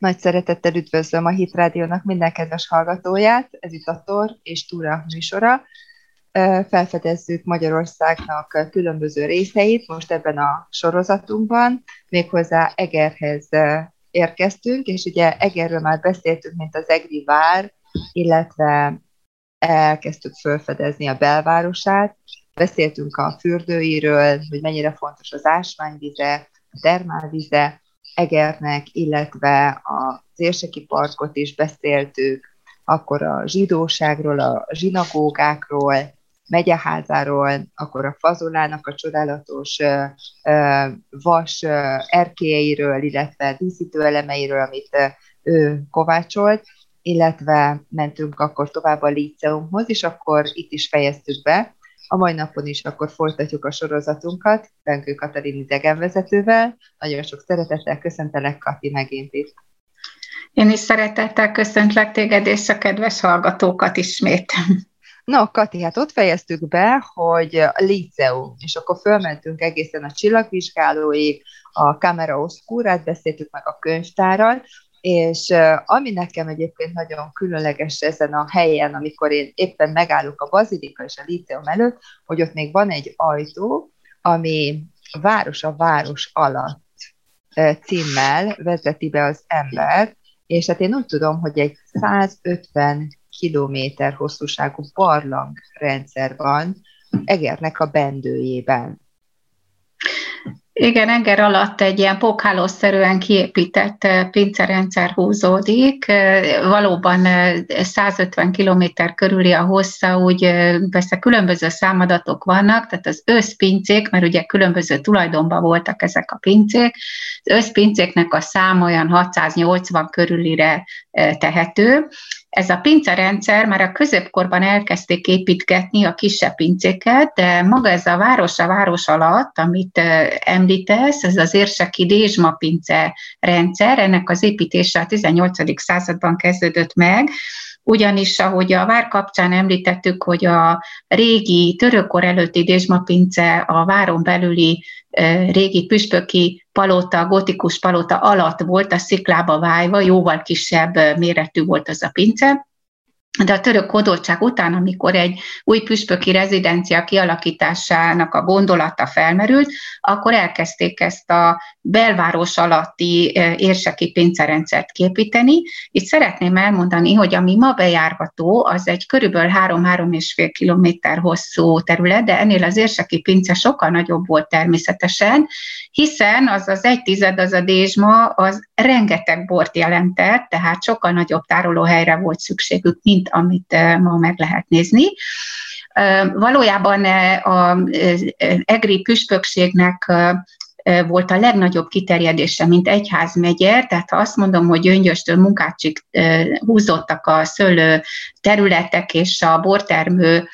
Nagy szeretettel üdvözlöm a Hit Rádiónak minden kedves hallgatóját, ez itt a Tor és Túra műsora. Felfedezzük Magyarországnak különböző részeit most ebben a sorozatunkban, méghozzá Egerhez érkeztünk, és ugye Egerről már beszéltünk, mint az Egri vár, illetve elkezdtük felfedezni a belvárosát, beszéltünk a fürdőiről, hogy mennyire fontos az ásványvize, a termálvize, Egernek, illetve az érseki parkot is beszéltük, akkor a zsidóságról, a zsinagógákról, megyeházáról, akkor a fazolának a csodálatos vas erkélyeiről, illetve díszítő elemeiről, amit ő kovácsolt, illetve mentünk akkor tovább a líceumhoz, és akkor itt is fejeztük be. A mai napon is akkor folytatjuk a sorozatunkat Benkő Katalin idegenvezetővel. Nagyon sok szeretettel köszöntelek, Kati, megint itt. Én is szeretettel köszöntlek téged és a kedves hallgatókat ismét. Na, Kati, hát ott fejeztük be, hogy a liceum, és akkor fölmentünk egészen a csillagvizsgálóig, a Camera Oscurát, beszéltük meg a könyvtárat, és ami nekem egyébként nagyon különleges ezen a helyen, amikor én éppen megállok a bazilika és a liceum előtt, hogy ott még van egy ajtó, ami város a város alatt címmel vezeti be az ember, és hát én úgy tudom, hogy egy 150 kilométer hosszúságú barlangrendszer van Egernek a bendőjében. Igen, Eger alatt egy ilyen pókhálószerűen kiépített pincerendszer húzódik. Valóban 150 km körüli a hossza, úgy persze különböző számadatok vannak, tehát az összpincék, mert ugye különböző tulajdonban voltak ezek a pincék, az összpincéknek a száma olyan 680 körülire tehető, ez a pincerendszer már a középkorban elkezdték építgetni a kisebb pincéket, de maga ez a város a város alatt, amit említesz, ez az érseki Dézsma pince rendszer, ennek az építése a 18. században kezdődött meg, ugyanis ahogy a vár kapcsán említettük, hogy a régi törökkor előtti Dézsmapince a váron belüli régi püspöki palota, gotikus palota alatt volt a sziklába vájva, jóval kisebb méretű volt az a pince, de a török hódoltság után, amikor egy új püspöki rezidencia kialakításának a gondolata felmerült, akkor elkezdték ezt a belváros alatti e, érseki pincerendszert képíteni. Itt szeretném elmondani, hogy ami ma bejárható, az egy körülbelül 3-3,5 kilométer hosszú terület, de ennél az érseki pince sokkal nagyobb volt természetesen, hiszen az az egy tized, az a dézsma, az rengeteg bort jelentett, tehát sokkal nagyobb tárolóhelyre volt szükségük, mint amit ma meg lehet nézni. Valójában a egri püspökségnek volt a legnagyobb kiterjedése, mint egyház megyer, tehát ha azt mondom, hogy Gyöngyöstől munkácsig húzottak a szőlő területek és a bortermő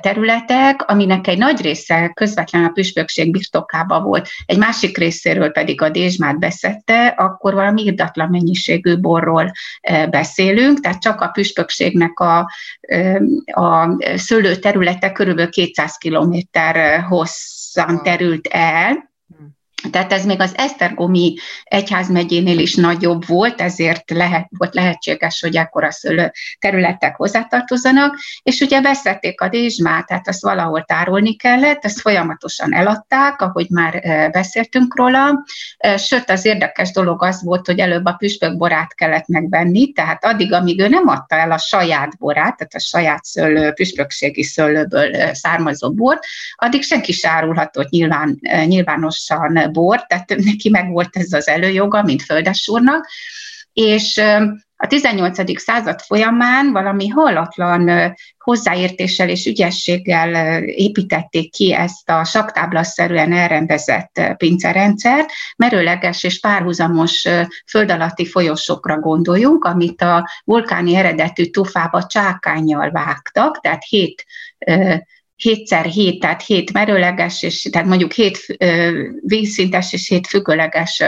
területek, aminek egy nagy része közvetlen a püspökség birtokában volt, egy másik részéről pedig a Dézsmát beszette, akkor valami irdatlan mennyiségű borról beszélünk, tehát csak a püspökségnek a, a szőlő területe körülbelül 200 kilométer hosszan terült el, tehát ez még az Esztergomi egyházmegyénél is nagyobb volt, ezért lehet, volt lehetséges, hogy ekkora szőlő területek hozzátartozzanak, és ugye veszették a dézsmát, tehát azt valahol tárolni kellett, ezt folyamatosan eladták, ahogy már beszéltünk róla, sőt az érdekes dolog az volt, hogy előbb a püspök borát kellett megvenni, tehát addig, amíg ő nem adta el a saját borát, tehát a saját szőlő, püspökségi szőlőből származó bort, addig senki se árulhatott nyilván, nyilvánosan bor, tehát neki meg volt ez az előjoga, mint földesúrnak, és a 18. század folyamán valami hallatlan hozzáértéssel és ügyességgel építették ki ezt a saktáblaszerűen elrendezett pincerendszert, merőleges és párhuzamos föld alatti folyosókra gondoljunk, amit a vulkáni eredetű tufába csákányjal vágtak, tehát hét 7x7, tehát 7 merőleges, és tehát mondjuk 7 vízszintes és 7 függőleges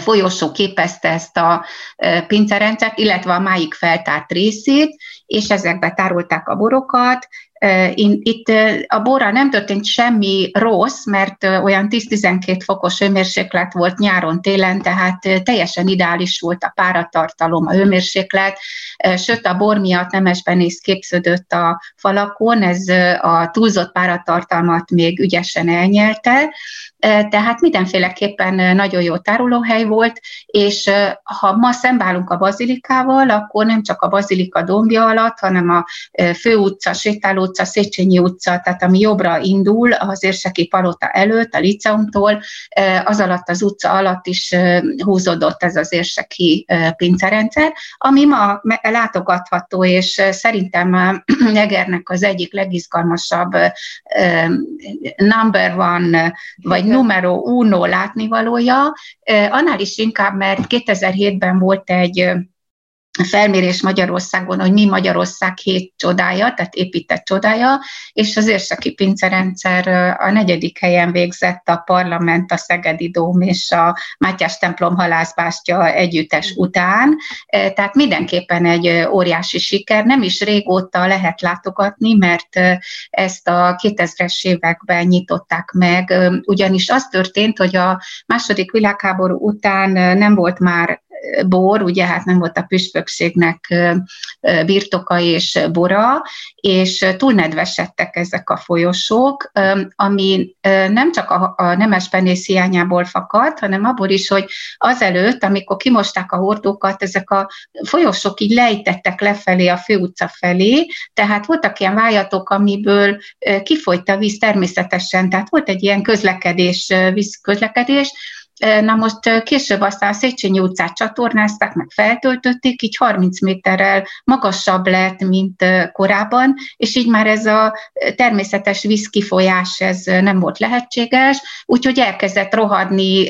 folyosó képezte ezt a pincerendszert, illetve a máig feltárt részét, és ezekbe tárolták a borokat, Itt a borra nem történt semmi rossz, mert olyan 10-12 fokos hőmérséklet volt nyáron, télen, tehát teljesen ideális volt a páratartalom, a hőmérséklet, sőt a bor miatt nemesbenész képződött a falakon, ez a túlzott páratartalmat még ügyesen elnyelte, tehát mindenféleképpen nagyon jó tárolóhely volt, és ha ma szembálunk a bazilikával, akkor nem csak a bazilika dombja alatt, hanem a főutca, sétáló utca, Széchenyi utca, tehát ami jobbra indul az érseki palota előtt, a liceumtól, az alatt az utca alatt is húzódott ez az érseki pincerendszer, ami ma látogatható, és szerintem Egernek az egyik legizgalmasabb number one, vagy numero uno látnivalója, annál is inkább, mert 2007-ben volt egy felmérés Magyarországon, hogy mi Magyarország hét csodája, tehát épített csodája, és az érseki pincerendszer a negyedik helyen végzett a parlament, a Szegedi Dóm és a Mátyás templom halászbástya együttes után, tehát mindenképpen egy óriási siker, nem is régóta lehet látogatni, mert ezt a 2000-es években nyitották meg, ugyanis az történt, hogy a második világháború után nem volt már bor, ugye hát nem volt a püspökségnek birtoka és bora, és túlnedvesedtek ezek a folyosók, ami nem csak a, a nemes penész hiányából fakad, hanem abból is, hogy azelőtt, amikor kimosták a hordókat, ezek a folyosók így lejtettek lefelé a főutca felé, tehát voltak ilyen vájatok, amiből kifolyt a víz természetesen, tehát volt egy ilyen közlekedés, vízközlekedés, Na most később aztán a Széchenyi utcát csatornázták, meg feltöltötték, így 30 méterrel magasabb lett, mint korábban, és így már ez a természetes vízkifolyás ez nem volt lehetséges, úgyhogy elkezdett rohadni,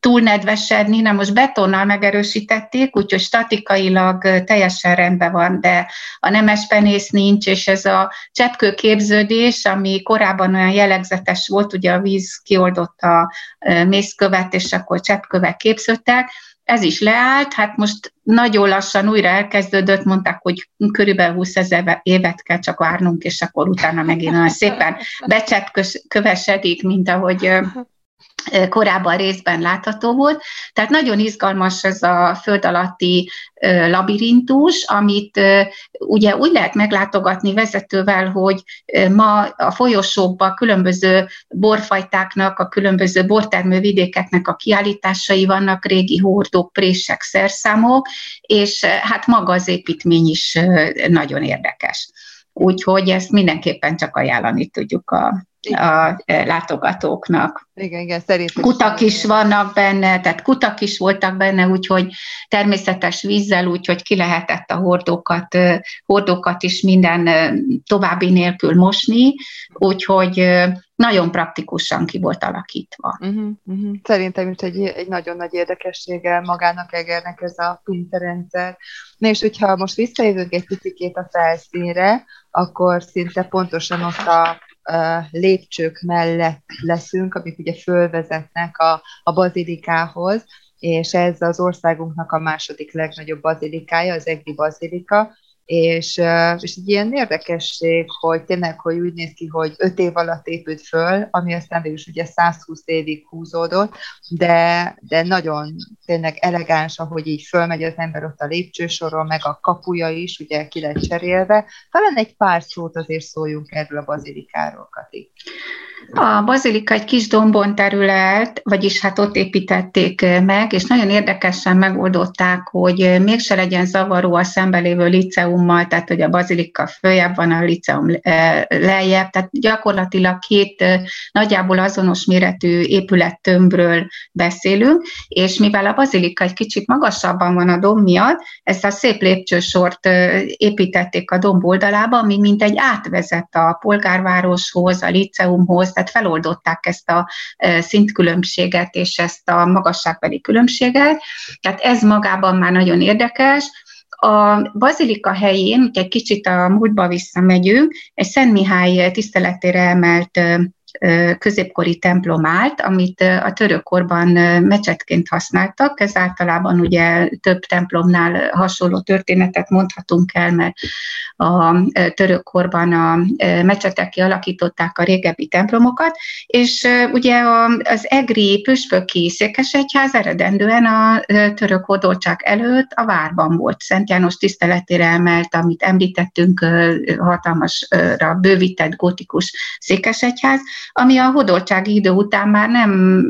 túlnedvesedni, na most betonnal megerősítették, úgyhogy statikailag teljesen rendben van, de a nemes penész nincs, és ez a cseppkőképződés, ami korábban olyan jellegzetes volt, ugye a víz kioldotta a mészkő, követ, és akkor cseppkövek képződtek, ez is leállt, hát most nagyon lassan újra elkezdődött, mondták, hogy körülbelül 20 ezer évet kell csak várnunk, és akkor utána megint olyan szépen becseppkövesedik, mint ahogy korábban részben látható volt. Tehát nagyon izgalmas ez a föld alatti labirintus, amit ugye úgy lehet meglátogatni vezetővel, hogy ma a folyosókban különböző borfajtáknak, a különböző bortermő vidékeknek a kiállításai vannak, régi hordók, prések, szerszámok, és hát maga az építmény is nagyon érdekes. Úgyhogy ezt mindenképpen csak ajánlani tudjuk a a látogatóknak. Igen, igen, szerintem. Kutak is vannak benne, tehát kutak is voltak benne, úgyhogy természetes vízzel, úgyhogy ki lehetett a hordókat, hordókat is minden további nélkül mosni, úgyhogy nagyon praktikusan ki volt alakítva. Uh-huh, uh-huh. Szerintem is egy, egy nagyon nagy érdekessége magának Egernek ez a pinterendszer. Na és hogyha most visszajövünk egy picit a felszínre, akkor szinte pontosan ott a lépcsők mellett leszünk, amik ugye fölvezetnek a, a bazilikához, és ez az országunknak a második legnagyobb bazilikája, az Egri bazilika, és, és egy ilyen érdekesség, hogy tényleg, hogy úgy néz ki, hogy öt év alatt épült föl, ami aztán végül is ugye 120 évig húzódott, de, de nagyon tényleg elegáns, ahogy így fölmegy az ember ott a lépcsősoron, meg a kapuja is, ugye ki lett cserélve. Talán egy pár szót azért szóljunk erről a bazilikáról, Kati. A bazilika egy kis dombon terület, vagyis hát ott építették meg, és nagyon érdekesen megoldották, hogy mégse legyen zavaró a szembelévő liceummal, tehát hogy a bazilika följebb van, a liceum lejjebb, tehát gyakorlatilag két nagyjából azonos méretű épülettömbről beszélünk, és mivel a bazilika egy kicsit magasabban van a domb miatt, ezt a szép lépcsősort építették a domb oldalába, ami mint egy átvezet a polgárvároshoz, a liceumhoz, tehát feloldották ezt a szintkülönbséget és ezt a magasságbeli különbséget. Tehát ez magában már nagyon érdekes. A bazilika helyén, egy kicsit a múltba visszamegyünk, egy Szent Mihály tiszteletére emelt középkori templom állt, amit a török korban mecsetként használtak. Ez általában ugye több templomnál hasonló történetet mondhatunk el, mert a török korban a mecsetek kialakították a régebbi templomokat, és ugye az egri püspöki székesegyház eredendően a török hódoltság előtt a várban volt. Szent János tiszteletére emelt, amit említettünk, hatalmasra bővített gótikus székesegyház, ami a hódoltsági idő után már nem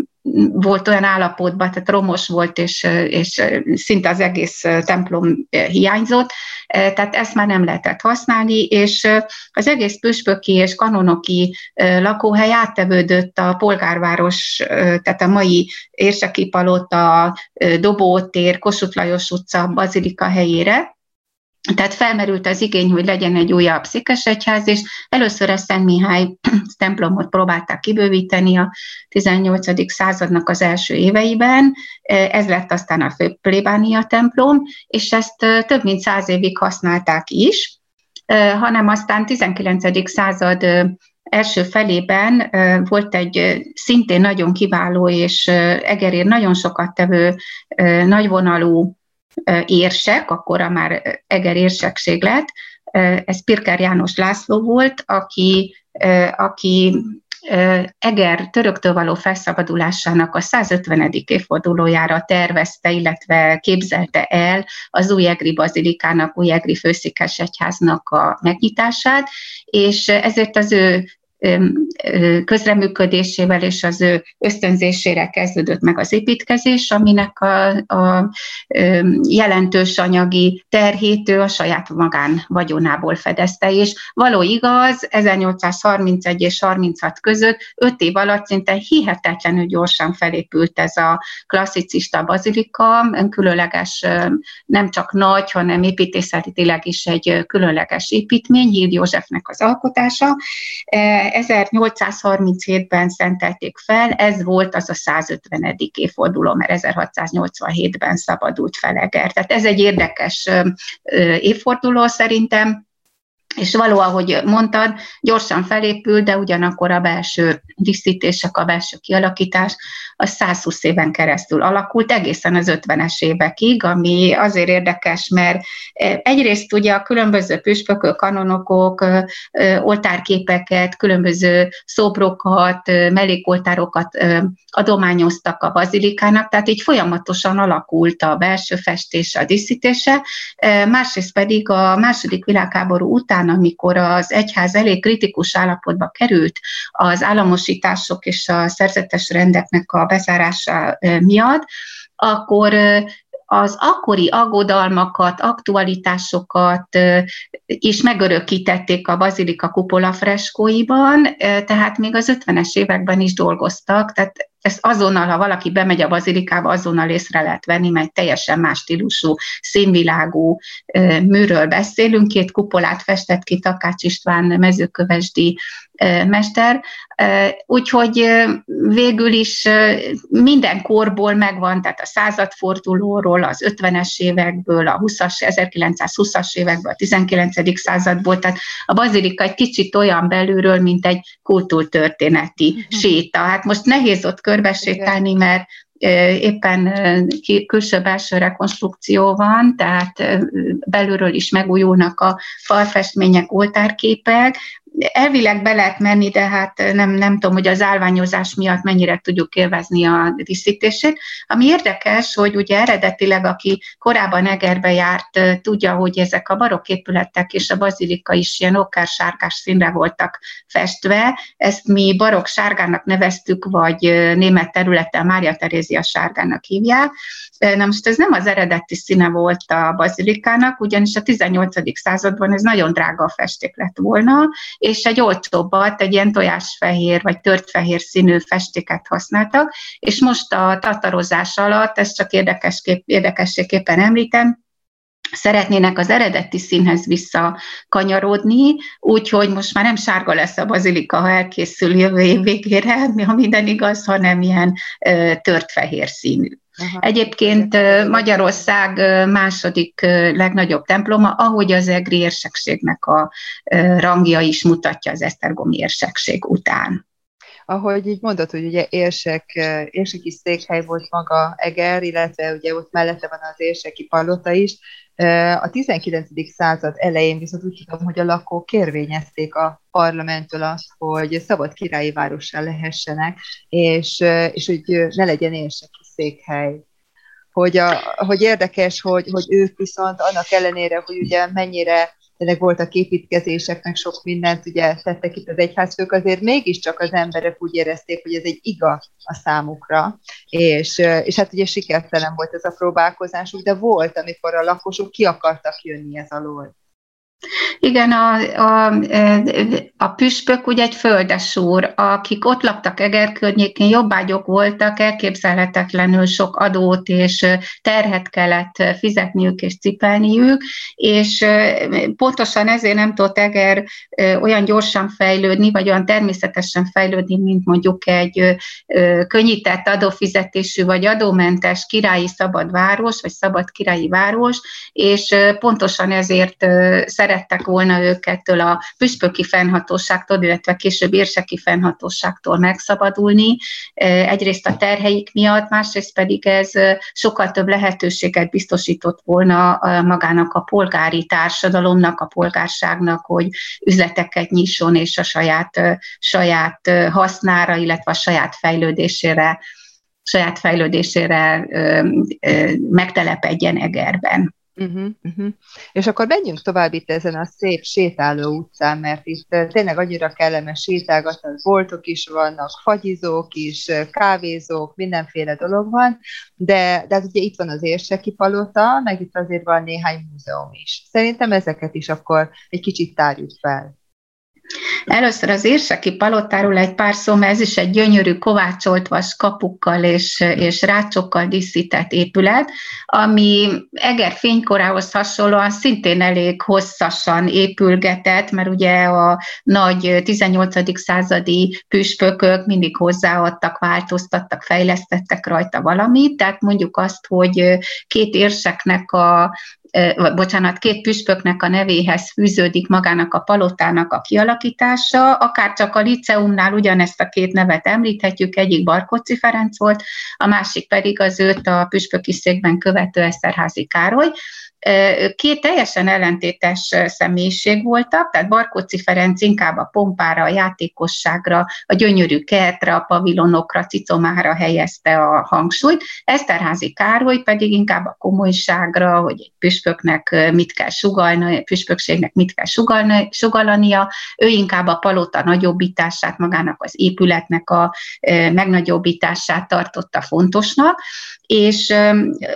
volt olyan állapotban, tehát romos volt, és, és szinte az egész templom hiányzott, tehát ezt már nem lehetett használni, és az egész püspöki és kanonoki lakóhely áttevődött a polgárváros, tehát a mai Érseki Palota, Dobótér, Kossuth Lajos utca, Bazilika helyére, tehát felmerült az igény, hogy legyen egy újabb székesegyház, és először a Szent Mihály templomot próbálták kibővíteni a 18. századnak az első éveiben. Ez lett aztán a fő plébánia templom, és ezt több mint száz évig használták is, hanem aztán 19. század első felében volt egy szintén nagyon kiváló és Egerér nagyon sokat tevő nagyvonalú érsek, akkor már Eger érsekség lett, ez Pirker János László volt, aki, aki Eger töröktől való felszabadulásának a 150. évfordulójára tervezte, illetve képzelte el az új Egri bazilikának, új Egri főszékes egyháznak a megnyitását, és ezért az ő közreműködésével és az ő ösztönzésére kezdődött meg az építkezés, aminek a, a jelentős anyagi terhét ő a saját magán vagyonából fedezte, és való igaz, 1831 és 36 között öt év alatt szinte hihetetlenül gyorsan felépült ez a klasszicista bazilika, különleges, nem csak nagy, hanem építészetileg is egy különleges építmény, Híd Józsefnek az alkotása 1837-ben szentelték fel, ez volt az a 150. évforduló, mert 1687-ben szabadult fel Eger. Tehát ez egy érdekes évforduló szerintem, és való, ahogy mondtad, gyorsan felépül, de ugyanakkor a belső díszítések, a belső kialakítás az 120 éven keresztül alakult, egészen az 50-es évekig, ami azért érdekes, mert e, egyrészt ugye a különböző püspökök, kanonokok, oltárképeket, különböző szobrokat, mellékoltárokat adományoztak a bazilikának, tehát így folyamatosan alakult a belső festés, a díszítése, másrészt pedig a második világháború után, amikor az egyház elég kritikus állapotba került az államosítások és a szerzetes rendeknek a bezárása miatt, akkor az akkori aggodalmakat, aktualitásokat is megörökítették a bazilika kupola freskóiban, tehát még az 50-es években is dolgoztak, tehát ezt azonnal, ha valaki bemegy a bazilikába, azonnal észre lehet venni, mert teljesen más stílusú, színvilágú műről beszélünk. Két kupolát festett ki Takács István mezőkövesdi mester, úgyhogy végül is minden korból megvan, tehát a századfordulóról, az 50-es évekből, a 20-as, 1920-as évekből, a 19. századból, tehát a bazilika egy kicsit olyan belülről, mint egy kultúrtörténeti uh-huh. séta. Hát most nehéz ott körbesétálni, mert éppen külső-belső rekonstrukció van, tehát belülről is megújulnak a falfestmények, oltárképek, elvileg be lehet menni, de hát nem, nem tudom, hogy az állványozás miatt mennyire tudjuk élvezni a díszítését. Ami érdekes, hogy ugye eredetileg, aki korábban Egerbe járt, tudja, hogy ezek a barokk épületek és a bazilika is ilyen okkár-sárgás színre voltak festve. Ezt mi barokk sárgának neveztük, vagy német területen Mária Terézia sárgának hívják. Na most ez nem az eredeti színe volt a bazilikának, ugyanis a 18. században ez nagyon drága festék lett volna, és egy olcsóbbat, egy ilyen tojásfehér vagy törtfehér színű festéket használtak, és most a tatarozás alatt, ezt csak érdekesképp, érdekességképpen említem, szeretnének az eredeti színhez visszakanyarodni, úgyhogy most már nem sárga lesz a bazilika, ha elkészül jövő év végére, ha minden igaz, hanem ilyen tört fehér színű. Aha. Egyébként Magyarország második legnagyobb temploma, ahogy az EGRI érsekségnek a rangja is mutatja az Esztergomi érsekség után. ahogy így mondod, hogy ugye érsek, érseki székhely volt maga Eger, illetve ugye ott mellette van az érseki palota is, a 19. század elején viszont úgy tudom, hogy a lakók kérvényezték a parlamenttől azt, hogy szabad királyi várossá lehessenek, és, és hogy ne legyen érseki székhely. Hogy, a, hogy érdekes, hogy, hogy ők viszont annak ellenére, hogy ugye mennyire tényleg voltak építkezéseknek sok mindent ugye tettek itt az egyházfők, azért mégiscsak az emberek úgy érezték, hogy ez egy iga a számukra, és, és hát ugye sikertelen volt ez a próbálkozásuk, de volt, amikor a lakosok ki akartak jönni ez alól. Igen, a, a, a püspök ugye egy földes úr, akik ott laktak Eger környékén, jobbágyok voltak, elképzelhetetlenül sok adót és terhet kellett fizetniük és cipelniük, és pontosan ezért nem tudott Eger olyan gyorsan fejlődni, vagy olyan természetesen fejlődni, mint mondjuk egy könnyített adófizetésű vagy adómentes királyi szabad város, vagy szabad királyi város, és pontosan ezért szerettek volna őkettől a püspöki fennhatóságtól, illetve később érseki fennhatóságtól megszabadulni. Egyrészt a terheik miatt, másrészt pedig ez sokkal több lehetőséget biztosított volna magának a polgári társadalomnak, a polgárságnak, hogy üzleteket nyisson és a saját, saját hasznára, illetve a saját fejlődésére saját fejlődésére ö, ö, megtelepedjen Egerben. Uh-huh, uh-huh. És akkor menjünk tovább itt ezen a szép sétáló utcán, mert itt tényleg annyira kellemes sétálgatni, boltok is vannak, fagyizók is, kávézók, mindenféle dolog van, de, de hát ugye itt van az érseki palota, meg itt azért van néhány múzeum is. Szerintem ezeket is akkor egy kicsit tárjuk fel. Először az érseki palotáról egy pár szó, mert ez is egy gyönyörű kovácsolt vas kapukkal és, és rácsokkal díszített épület, ami Eger fénykorához hasonlóan szintén elég hosszasan épülgetett, mert ugye a nagy 18. századi püspökök mindig hozzáadtak, változtattak, fejlesztettek rajta valamit, tehát mondjuk azt, hogy két érseknek a bocsánat, két püspöknek a nevéhez fűződik magának a palotának a kialakítása, akár csak a liceumnál ugyanezt a két nevet említhetjük, egyik Barkóci Ferenc volt, a másik pedig az őt a püspöki székben követő Eszterházi Károly, Két teljesen ellentétes személyiség voltak, tehát Barkóci Ferenc inkább a pompára, a játékosságra, a gyönyörű kertre, a pavilonokra, cicomára helyezte a hangsúlyt, Eszterházi Károly pedig inkább a komolyságra, hogy egy püspöknek mit kell sugalni, püspökségnek mit kell sugalni, sugalania, ő inkább a palota nagyobbítását, magának az épületnek a megnagyobbítását tartotta fontosnak, és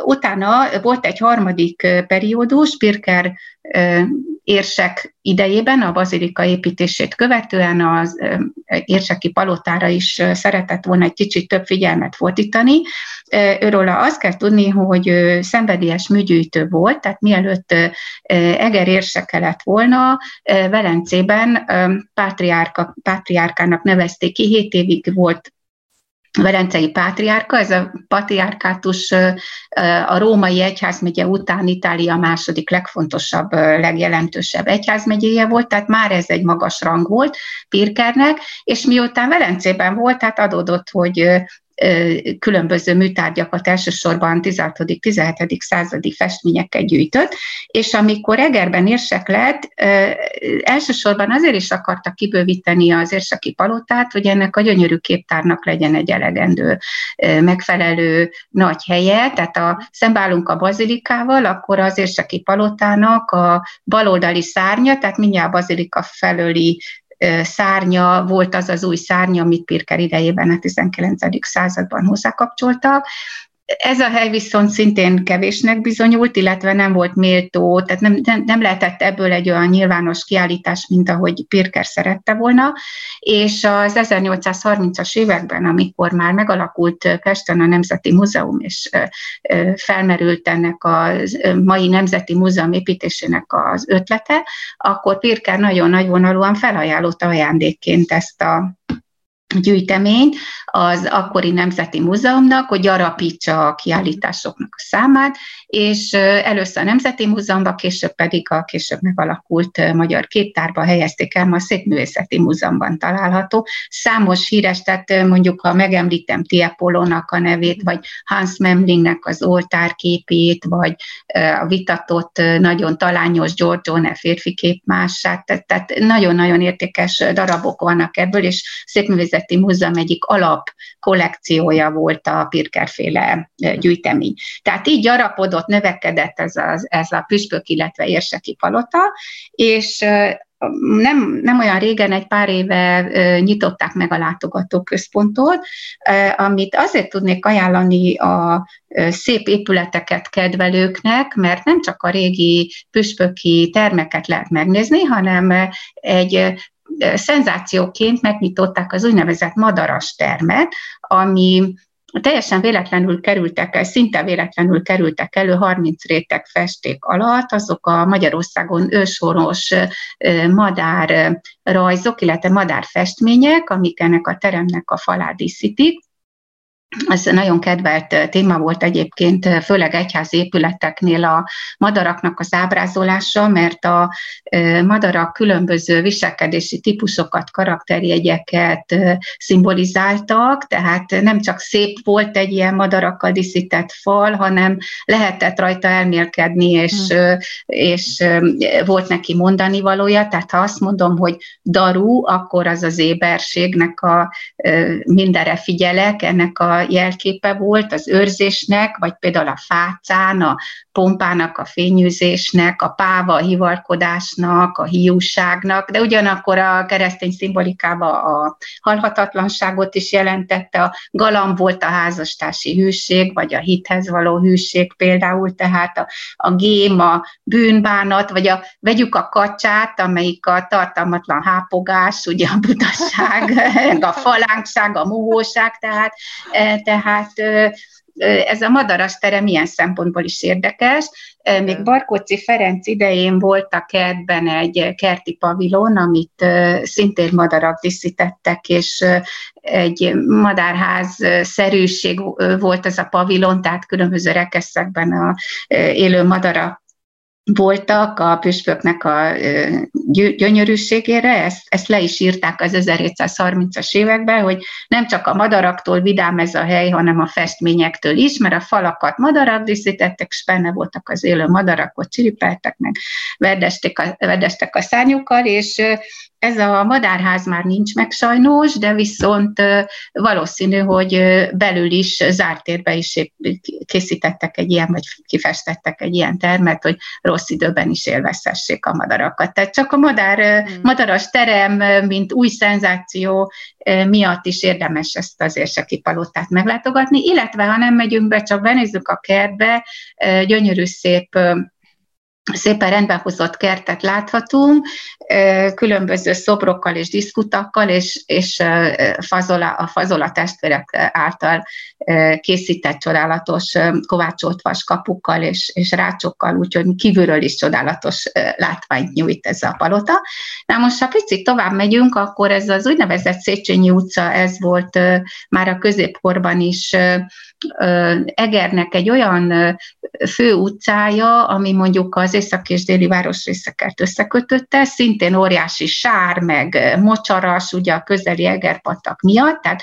utána volt egy harmadik periódus, Pirker érsek idejében, a bazilika építését követően az érseki palotára is szeretett volna egy kicsit több figyelmet fordítani. Őről azt kell tudni, hogy szenvedélyes műgyűjtő volt, tehát mielőtt Eger érseke lett volna, Velencében pátriárka, pátriárkának nevezték ki, hét évig volt Velencei Pátriárka, ez a patriárkátus a római egyházmegye után Itália második legfontosabb, legjelentősebb egyházmegyéje volt, tehát már ez egy magas rang volt Pirkernek, és miután Velencében volt, tehát adódott, hogy különböző műtárgyakat elsősorban 16.-17. századi festményeket gyűjtött, és amikor Egerben érsek lett, elsősorban azért is akarta kibővíteni az érseki palotát, hogy ennek a gyönyörű képtárnak legyen egy elegendő, megfelelő nagy helye, tehát a szembeállunk a bazilikával, akkor az érseki palotának a baloldali szárnya, tehát mindjárt a bazilika felőli szárnya volt az az új szárnya, amit Pirker idejében a 19. században hozzákapcsoltak, ez a hely viszont szintén kevésnek bizonyult, illetve nem volt méltó, tehát nem, nem, nem lehetett ebből egy olyan nyilvános kiállítás, mint ahogy Pirker szerette volna, és az 1830-as években, amikor már megalakult Pesten a Nemzeti Múzeum, és felmerült ennek a mai Nemzeti Múzeum építésének az ötlete, akkor Pirker nagyon nagyvonalúan felajánlotta ajándékként ezt a gyűjteményt az akkori Nemzeti Múzeumnak, hogy gyarapítsa a kiállításoknak a számát, és először a Nemzeti Múzeumban, később pedig a később megalakult Magyar Képtárba helyezték el, ma a Szépművészeti Múzeumban található. Számos híres, tehát mondjuk ha megemlítem Tiepolónak a nevét, vagy Hans Memlingnek az oltárképét, vagy a vitatott, nagyon talányos Giorgione férfi képmását, tehát nagyon-nagyon értékes darabok vannak ebből, és Szépművészeti Nemzeti Múzeum egyik alap kollekciója volt a Pirkerféle gyűjtemény. Tehát így gyarapodott, növekedett ez a, ez a püspök, illetve érseki palota, és nem, nem olyan régen, egy pár éve nyitották meg a látogatóközpontot, amit azért tudnék ajánlani a szép épületeket kedvelőknek, mert nem csak a régi püspöki termeket lehet megnézni, hanem egy szenzációként megnyitották az úgynevezett madaras termet, ami teljesen véletlenül kerültek el, szinte véletlenül kerültek elő 30 réteg festék alatt, azok a Magyarországon őshonos madár rajzok, illetve madár festmények, amik ennek a teremnek a falát díszítik, ez nagyon kedvelt téma volt egyébként, főleg egyházi épületeknél a madaraknak az ábrázolása, mert a madarak különböző viselkedési típusokat, karakterjegyeket szimbolizáltak, tehát nem csak szép volt egy ilyen madarakkal díszített fal, hanem lehetett rajta elmélkedni, és, hmm. és volt neki mondani valója, tehát ha azt mondom, hogy daru, akkor az az éberségnek a mindenre figyelek, ennek a jelképe volt az őrzésnek, vagy például a fácán, a pompának, a fényűzésnek, a páva, a hivalkodásnak, a hiúságnak, de ugyanakkor a keresztény szimbolikában a halhatatlanságot is jelentette, a galamb volt a házastársi hűség, vagy a hithez való hűség például, tehát a, a gém, a bűnbánat, vagy a, vegyük a kacsát, amelyik a tartalmatlan hápogás, ugye a butasság, a falánkság, a mohóság, tehát, e, tehát ez a madaras terem milyen szempontból is érdekes. Még Barkóczi Ferenc idején volt a kertben egy kerti pavilon, amit szintén madarak díszítettek, és egy madárház szerűség volt ez a pavilon, tehát különböző rekeszekben a élő madarak voltak a püspöknek a gyönyörűségére, ezt, ezt le is írták az 1730-as években, hogy nem csak a madaraktól vidám ez a hely, hanem a festményektől is, mert a falakat madarak díszítettek, és benne voltak az élő madarak, ott csiripeltek meg, verdestek a, verdestek a szárnyukkal, és ez a madárház már nincs meg sajnos, de viszont valószínű, hogy belül is zárt térbe is készítettek egy ilyen, vagy kifestettek egy ilyen termet, hogy rossz időben is élvezhessék a madarakat. Tehát csak a madár, hmm. madaras terem, mint új szenzáció miatt is érdemes ezt az érseki palotát meglátogatni, illetve ha nem megyünk be, csak benézzük a kertbe, gyönyörű szép szépen rendbe hozott kertet láthatunk, különböző szobrokkal és diszkutakkal, és, és fazola, a fazola testvérek által készített csodálatos kovácsolt vaskapukkal és, és rácsokkal, úgyhogy kívülről is csodálatos látványt nyújt ez a palota. Na most, ha picit tovább megyünk, akkor ez az úgynevezett Széchenyi utca, ez volt már a középkorban is Egernek egy olyan fő utcája, ami mondjuk az észak és déli városrészeket összekötötte, szintén óriási sár, meg mocsaras, ugye a közeli Egerpatak miatt, tehát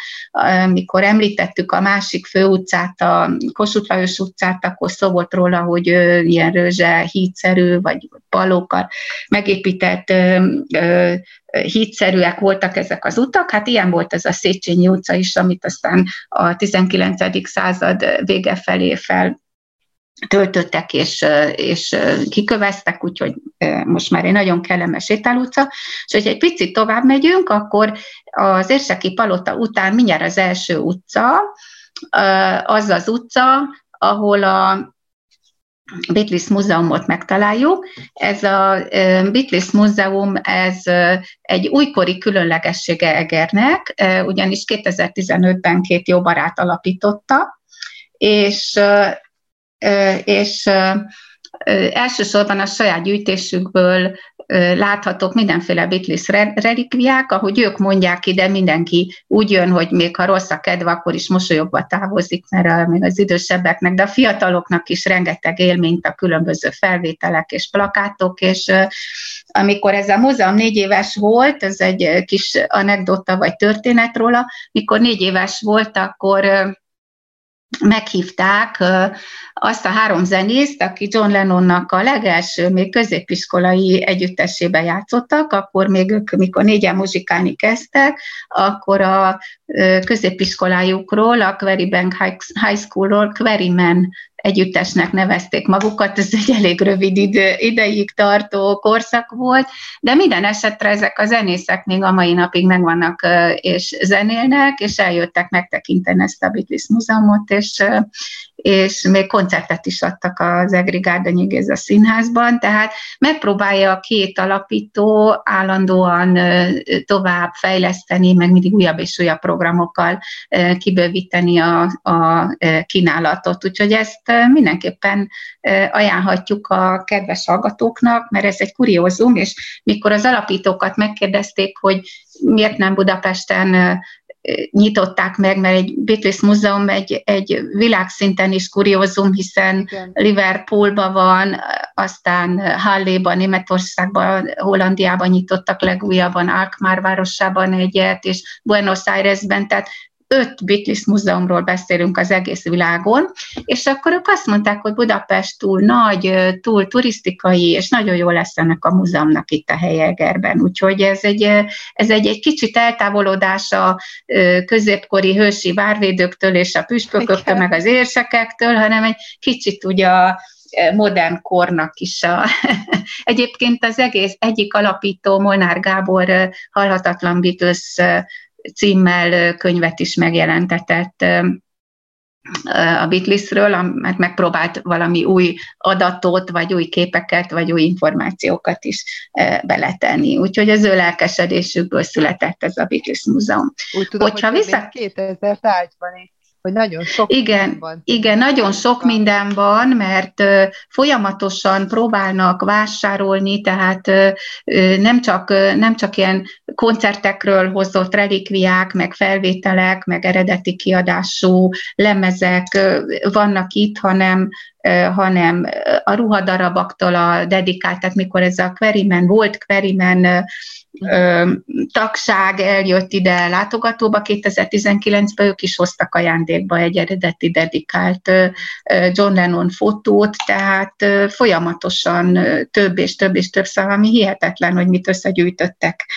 mikor említettük a másik fő utcát, a Kossuth Lajos utcát, akkor szó volt róla, hogy ilyen rőzse hídszerű, vagy palókkal megépített hídszerűek voltak ezek az utak, hát ilyen volt ez a Széchenyi utca is, amit aztán a 19. század vége felé fel töltöttek és, és kiköveztek, úgyhogy most már egy nagyon kellemes sétálutca. És hogy egy picit tovább megyünk, akkor az Érseki Palota után mindjárt az első utca, az az utca, ahol a Beatles Múzeumot megtaláljuk. Ez a Beatles Múzeum, ez egy újkori különlegessége Egernek, ugyanis 2015-ben két jó barát alapította, és, és elsősorban a saját gyűjtésükből láthatók mindenféle Beatles relikviák, ahogy ők mondják ide, mindenki úgy jön, hogy még ha rossz a kedve, akkor is mosolyogva távozik, mert még az idősebbeknek, de a fiataloknak is rengeteg élményt a különböző felvételek és plakátok, és amikor ez a múzeum négy éves volt, ez egy kis anekdota vagy történet róla, mikor négy éves volt, akkor meghívták azt a három zenészt, aki John Lennonnak a legelső, még középiskolai együttesében játszottak, akkor még ők, mikor négyen muzsikálni kezdtek, akkor a középiskolájukról, a Bank High Schoolról Quarryman együttesnek nevezték magukat, ez egy elég rövid idő, ideig tartó korszak volt, de minden esetre ezek a zenészek még a mai napig megvannak és zenélnek, és eljöttek megtekinteni ezt a Beatles múzeumot, és, és még koncertet is adtak az Egri Gárdonyi Géza színházban, tehát megpróbálja a két alapító állandóan tovább fejleszteni, meg mindig újabb és újabb programokkal kibővíteni a, a kínálatot. Úgyhogy ezt mindenképpen ajánlhatjuk a kedves hallgatóknak, mert ez egy kuriózum, és mikor az alapítókat megkérdezték, hogy miért nem Budapesten nyitották meg, mert egy Beatles múzeum egy, egy világszinten is kuriózum, hiszen Igen. Liverpoolban van, aztán Halléban, Németországban, Hollandiában nyitottak legújabban, Alkmaar városában egyet, és Buenos Airesben, tehát öt Beatles múzeumról beszélünk az egész világon, és akkor ők azt mondták, hogy Budapest túl nagy, túl turisztikai, és nagyon jó lesz ennek a múzeumnak itt a helyegerben. Úgyhogy ez egy, ez egy, egy kicsit eltávolodás a középkori hősi várvédőktől és a püspököktől, meg az érsekektől, hanem egy kicsit ugye a modern kornak is. A Egyébként az egész egyik alapító, Molnár Gábor, halhatatlan Beatles címmel könyvet is megjelentetett a Beatlesről, mert megpróbált valami új adatot, vagy új képeket, vagy új információkat is beletenni. Úgyhogy az ő lelkesedésükből született ez a Beatles Múzeum. Úgy tudom, Hogyha hogy vissza... 2000 tárgyban is hogy nagyon sok igen, van. Igen, nagyon sok minden van, mert folyamatosan próbálnak vásárolni, tehát nem csak, nem csak ilyen koncertekről hozott relikviák, meg felvételek, meg eredeti kiadású lemezek vannak itt, hanem hanem a ruhadarabaktól a dedikált, tehát mikor ez a Querimen volt, Querimen ö, tagság eljött ide látogatóba 2019-ben, ők is hoztak ajándékba egy eredeti dedikált John Lennon fotót, tehát folyamatosan több és több és több szám, ami hihetetlen, hogy mit összegyűjtöttek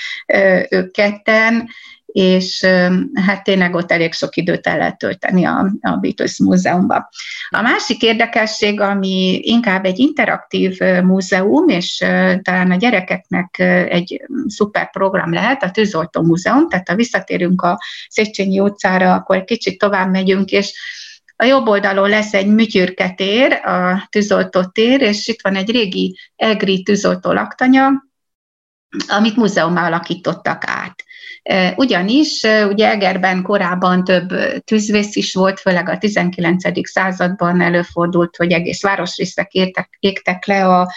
ők ketten, és hát tényleg ott elég sok időt el lehet tölteni a, a Beatles múzeumban. A másik érdekesség, ami inkább egy interaktív múzeum, és talán a gyerekeknek egy szuper program lehet, a Tűzoltó Múzeum, tehát ha visszatérünk a Széchenyi utcára, akkor kicsit tovább megyünk, és a jobb oldalon lesz egy műtyürketér, a tűzoltó tér, és itt van egy régi egri tűzoltó laktanya, amit múzeummal alakítottak át. Ugyanis ugye Egerben korábban több tűzvész is volt, főleg a 19. században előfordult, hogy egész városrészek értek, égtek le a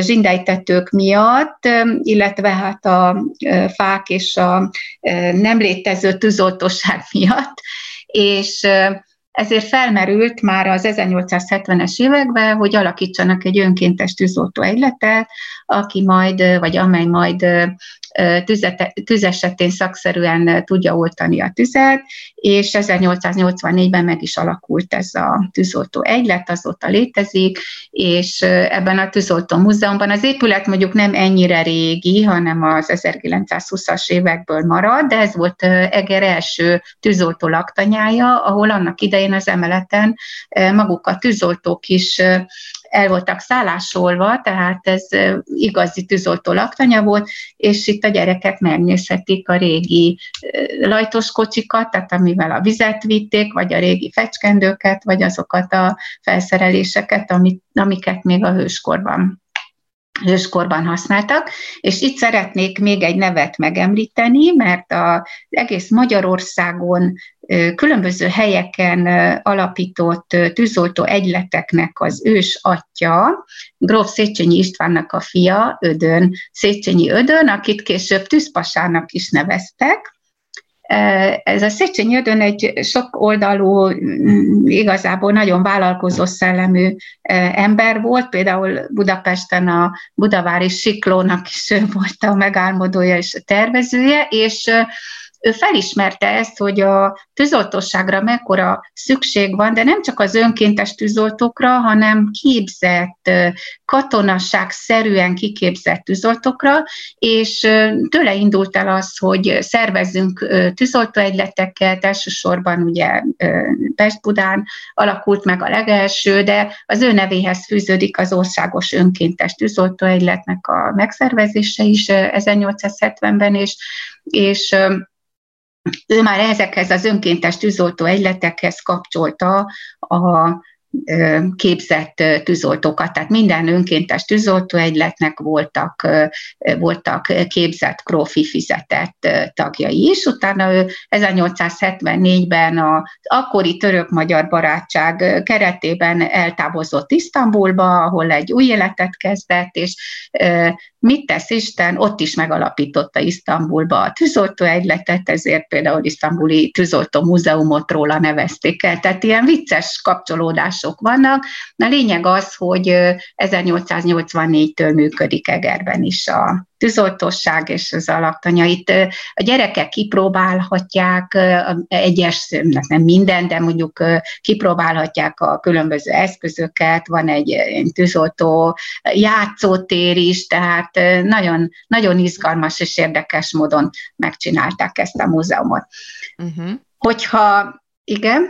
zsindejtetők miatt, illetve hát a fák és a nem létező tűzoltóság miatt, és ezért felmerült már az 1870-es években, hogy alakítsanak egy önkéntes tűzoltó egyletet, aki majd, vagy amely majd tüzete, tűz esetén szakszerűen tudja oltani a tüzet, és 1884-ben meg is alakult ez a tűzoltó egylet, azóta létezik, és ebben a tűzoltó múzeumban az épület mondjuk nem ennyire régi, hanem az 1920-as évekből marad, de ez volt Eger első tűzoltó laktanyája, ahol annak idején az emeleten maguk a tűzoltók is el voltak szállásolva, tehát ez igazi tűzoltó laktanya volt, és itt a gyerekek megnézhetik a régi lajtos kocsikat, tehát amivel a vizet vitték, vagy a régi fecskendőket, vagy azokat a felszereléseket, amit, amiket még a hőskorban hőskorban használtak, és itt szeretnék még egy nevet megemlíteni, mert az egész Magyarországon különböző helyeken alapított tűzoltó egyleteknek az ős atya, Gróf Széchenyi Istvánnak a fia, Ödön, Széchenyi Ödön, akit később tűzpasának is neveztek, ez a Széchenyi Ödön egy sok oldalú, mm, igazából nagyon vállalkozó szellemű ember volt, például Budapesten a Budavári Siklónak is volt a megálmodója és a tervezője, és ő felismerte ezt, hogy a tűzoltóságra mekkora szükség van, de nem csak az önkéntes tűzoltókra, hanem képzett, katonasság szerűen kiképzett tűzoltókra, és tőle indult el az, hogy szervezzünk tűzoltóegyleteket, elsősorban ugye Pest-Budán alakult meg a legelső, de az ő nevéhez fűződik az országos önkéntes tűzoltóegyletnek a megszervezése is 1870-ben, és, és ő már ezekhez az önkéntes tűzoltó egyletekhez kapcsolta a képzett tűzoltókat, tehát minden önkéntes tűzoltóegyletnek voltak, voltak képzett, profi fizetett tagjai is. Utána ő 1874-ben az akkori török-magyar barátság keretében eltávozott Isztambulba, ahol egy új életet kezdett, és mit tesz Isten, ott is megalapította Isztambulba a tűzoltóegyletet, ezért például Isztambuli tűzoltó múzeumot róla nevezték el. Tehát ilyen vicces kapcsolódás változások vannak. A lényeg az, hogy 1884-től működik Egerben is a tűzoltóság és az alaktanya. Itt a gyerekek kipróbálhatják egyes, nem minden, de mondjuk kipróbálhatják a különböző eszközöket, van egy tűzoltó játszótér is, tehát nagyon, nagyon izgalmas és érdekes módon megcsinálták ezt a múzeumot. Uh-huh. Hogyha igen.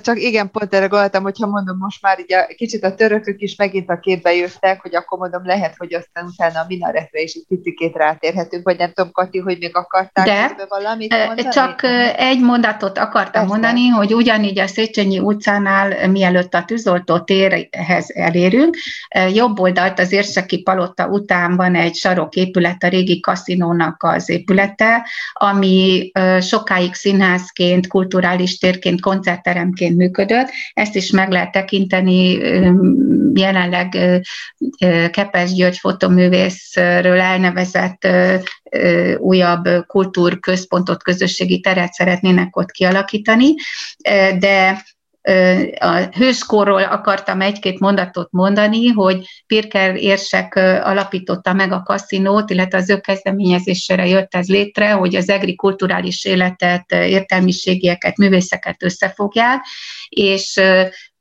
Csak igen, pont erre gondoltam, hogyha mondom, most már így a, kicsit a törökök is megint a képbe jöttek, hogy akkor mondom, lehet, hogy aztán utána a minaretre is egy picit rátérhetünk, vagy nem tudom, Kati, hogy még akartál De, valamit mondani? Csak egy mondatot akartam Persze. mondani, hogy ugyanígy a Széchenyi utcánál, mielőtt a tűzoltó térhez elérünk, jobb oldalt az Érseki Palota után van egy saroképület, a régi kaszinónak az épülete, ami sokáig színházként, kulturális térként, koncertterem üzemként működött. Ezt is meg lehet tekinteni, jelenleg Kepes György fotoművészről elnevezett újabb kultúrközpontot, közösségi teret szeretnének ott kialakítani, de a hőskorról akartam egy-két mondatot mondani, hogy Pirker érsek alapította meg a kaszinót, illetve az ő kezdeményezésére jött ez létre, hogy az egri kulturális életet, értelmiségieket, művészeket összefogják, és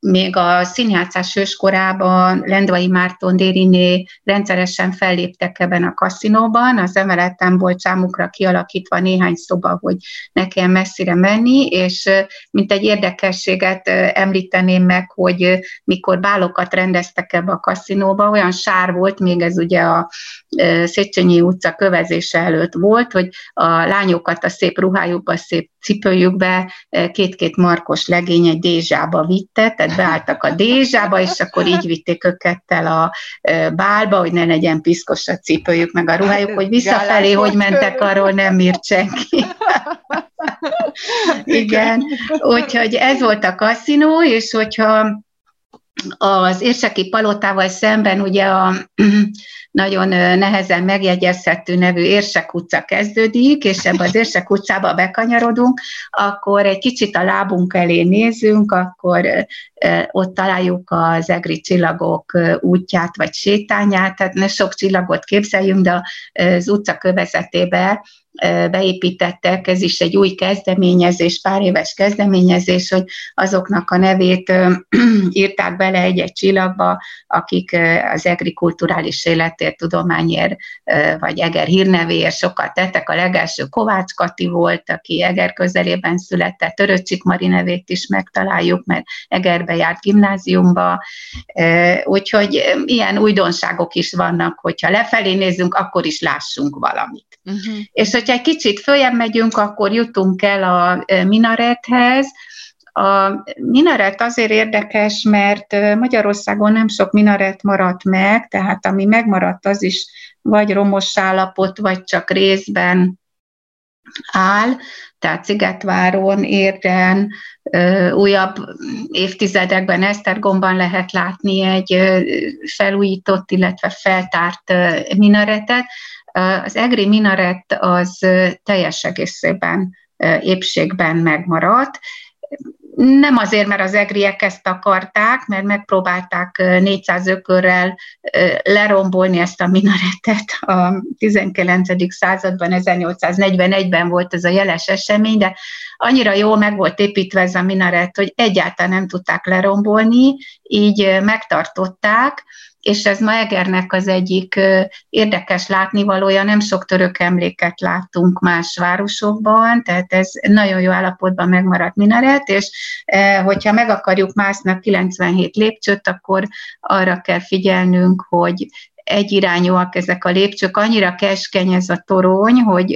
még a színjátszás hőskorában Lendvai Márton Dériné rendszeresen felléptek ebben a kaszinóban, az emeleten volt számukra kialakítva néhány szoba, hogy ne kell messzire menni, és mint egy érdekességet említeném meg, hogy mikor bálokat rendeztek ebbe a kaszinóba, olyan sár volt, még ez ugye a Széchenyi utca kövezése előtt volt, hogy a lányokat a szép ruhájukba, szép cipőjükbe két-két markos legény egy dézsába vitte, tehát beálltak a dézsába, és akkor így vitték őket el a bálba, hogy ne legyen piszkos a cipőjük, meg a ruhájuk, hogy visszafelé, hogy mentek, arról nem írt senki. Igen, úgyhogy ez volt a kaszinó, és hogyha az érseki palotával szemben ugye a nagyon nehezen megjegyezhető nevű Érsek utca kezdődik, és ebbe az Érsek utcába bekanyarodunk, akkor egy kicsit a lábunk elé nézünk, akkor ott találjuk az egri csillagok útját vagy sétányát, tehát ne sok csillagot képzeljünk, de az utca kövezetébe beépítettek, ez is egy új kezdeményezés, pár éves kezdeményezés, hogy azoknak a nevét írták bele egy-egy csillagba, akik az egri kulturális életért, tudományért, vagy Eger hírnevéért sokat tettek. A legelső Kovács Kati volt, aki Eger közelében született, Töröcsik Mari nevét is megtaláljuk, mert Egerbe járt gimnáziumba, úgyhogy ilyen újdonságok is vannak, hogyha lefelé nézzünk, akkor is lássunk valamit. Uh-huh. És hogyha egy kicsit följebb megyünk, akkor jutunk el a minarethez, A minaret azért érdekes, mert Magyarországon nem sok minaret maradt meg, tehát ami megmaradt, az is vagy romos állapot, vagy csak részben áll, tehát Szigetváron, Érden, újabb évtizedekben Esztergomban lehet látni egy felújított, illetve feltárt minaretet. Az egri minaret az teljes egészében épségben megmaradt, nem azért, mert az egriek ezt akarták, mert megpróbálták 400 ökörrel lerombolni ezt a minaretet a 19. században, 1841-ben volt ez a jeles esemény, de annyira jól meg volt építve ez a minaret, hogy egyáltalán nem tudták lerombolni, így megtartották, és ez ma Egernek az egyik érdekes látnivalója, nem sok török emléket láttunk más városokban, tehát ez nagyon jó állapotban megmaradt minaret, és hogyha meg akarjuk másznak 97 lépcsőt, akkor arra kell figyelnünk, hogy egyirányúak ezek a lépcsők, annyira keskeny ez a torony, hogy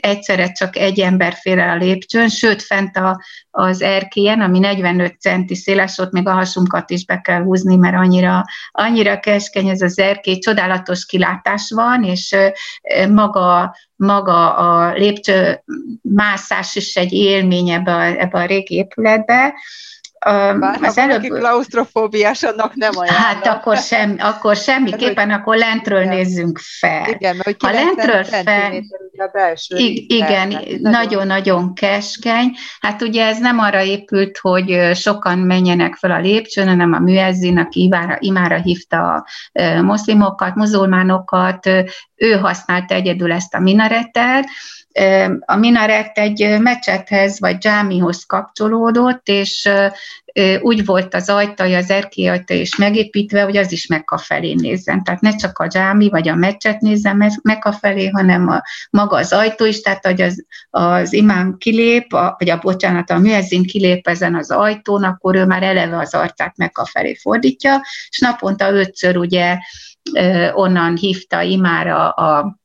egyszerre csak egy ember fér el a lépcsőn, sőt, fent a, az erkélyen, ami 45 centi széles, ott még a hasunkat is be kell húzni, mert annyira, annyira keskeny ez az erkély, csodálatos kilátás van, és maga, maga a lépcső mászás is egy élmény ebbe a, ebbe a régi épületbe, bár az előbb... klaustrofóbiás, annak nem ajánlom. Hát akkor, sem, akkor semmiképpen, akkor lentről nézzünk fel. Igen, mert ha lentről fel, a belső igen, nagyon-nagyon keskeny. Hát ugye ez nem arra épült, hogy sokan menjenek fel a lépcsőn, hanem a műezzin, aki imára, imára hívta a moszlimokat, muzulmánokat, ő használta egyedül ezt a minaretet, a minaret egy mecsethez vagy dzsámihoz kapcsolódott, és úgy volt az ajtaja, az erkély ajta is megépítve, hogy az is Mekka felé nézzen. Tehát ne csak a dzsámi vagy a meccset nézzen Mekka felé, hanem a, maga az ajtó is, tehát hogy az, az imám kilép, a, vagy a bocsánat, a műezzin kilép ezen az ajtón, akkor ő már eleve az arcát Mekka felé fordítja, és naponta ötször ugye onnan hívta imára a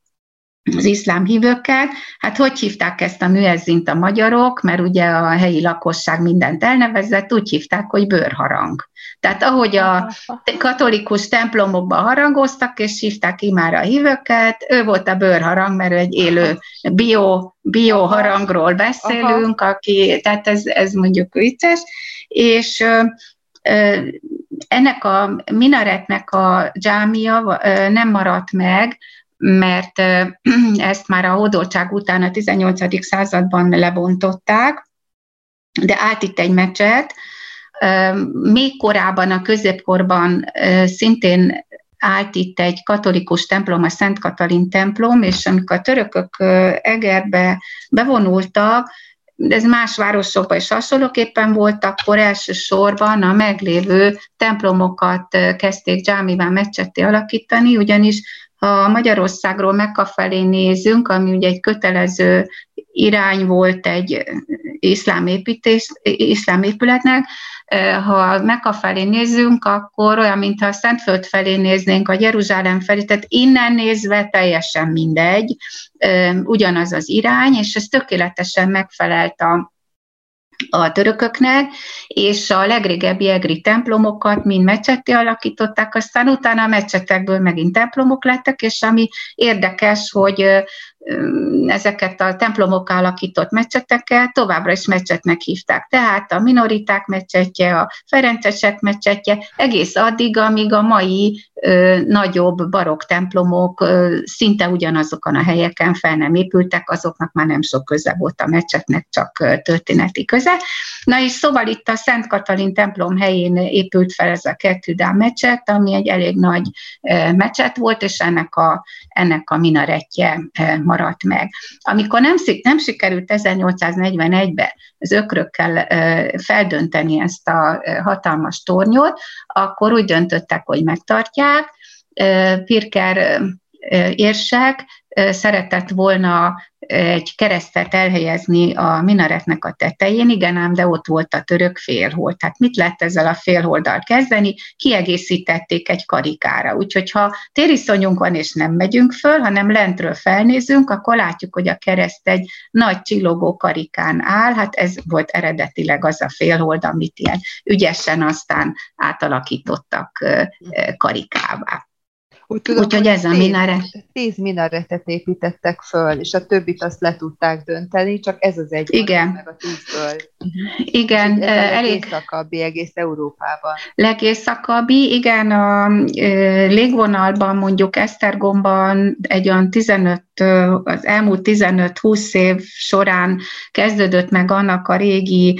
az iszlám hívőkkel. Hát hogy hívták ezt a műezzint a magyarok, mert ugye a helyi lakosság mindent elnevezett, úgy hívták, hogy bőrharang. Tehát ahogy a katolikus templomokban harangoztak, és hívták imára a hívőket, ő volt a bőrharang, mert egy élő bio, bio harangról beszélünk, aki, tehát ez, ez mondjuk vicces, és ennek a minaretnek a dzsámia nem maradt meg, mert ezt már a hódoltság után a 18. században lebontották, de állt itt egy meccset. Még korábban, a középkorban szintén állt itt egy katolikus templom, a Szent Katalin templom, és amikor a törökök Egerbe bevonultak, ez más városokban is hasonlóképpen volt, akkor elsősorban a meglévő templomokat kezdték dzsámivá meccsetté alakítani, ugyanis ha Magyarországról Mekka felé nézünk, ami ugye egy kötelező irány volt egy iszlám, építés, iszlám épületnek, ha Mekka felé nézzünk, akkor olyan, mintha a Szentföld felé néznénk, a Jeruzsálem felé, tehát innen nézve teljesen mindegy, ugyanaz az irány, és ez tökéletesen megfelelt a a törököknek, és a legrégebbi egri templomokat mind mecsetté alakították, aztán utána a mecsetekből megint templomok lettek, és ami érdekes, hogy ezeket a templomok alakított meccseteket továbbra is meccsetnek hívták. Tehát a minoriták meccsetje, a ferencesek meccsetje, egész addig, amíg a mai nagyobb barokk templomok szinte ugyanazokon a helyeken fel nem épültek, azoknak már nem sok köze volt a meccsetnek, csak történeti köze. Na és szóval itt a Szent Katalin templom helyén épült fel ez a Kertüdán mecset, ami egy elég nagy mecset volt, és ennek a, ennek a minaretje maradt meg. Amikor nem, nem sikerült 1841-ben az ökrökkel feldönteni ezt a hatalmas tornyot, akkor úgy döntöttek, hogy megtartják. Pirker érsek szeretett volna egy keresztet elhelyezni a minaretnek a tetején, igen ám, de ott volt a török félhold. Tehát mit lehet ezzel a félholddal kezdeni? Kiegészítették egy karikára. Úgyhogy ha tériszonyunk van és nem megyünk föl, hanem lentről felnézünk, akkor látjuk, hogy a kereszt egy nagy csillogó karikán áll. Hát ez volt eredetileg az a félhold, amit ilyen ügyesen aztán átalakítottak karikává. Úgy tudom, Úgyhogy ez a minaret. Tíz minaretet építettek föl, és a többit azt le tudták dönteni, csak ez az egy Igen. meg a tízből. Igen, ez elég legészakabbi egész Európában. Legészakabbi, igen, a légvonalban mondjuk Esztergomban egy olyan 15, az elmúlt 15-20 év során kezdődött meg annak a régi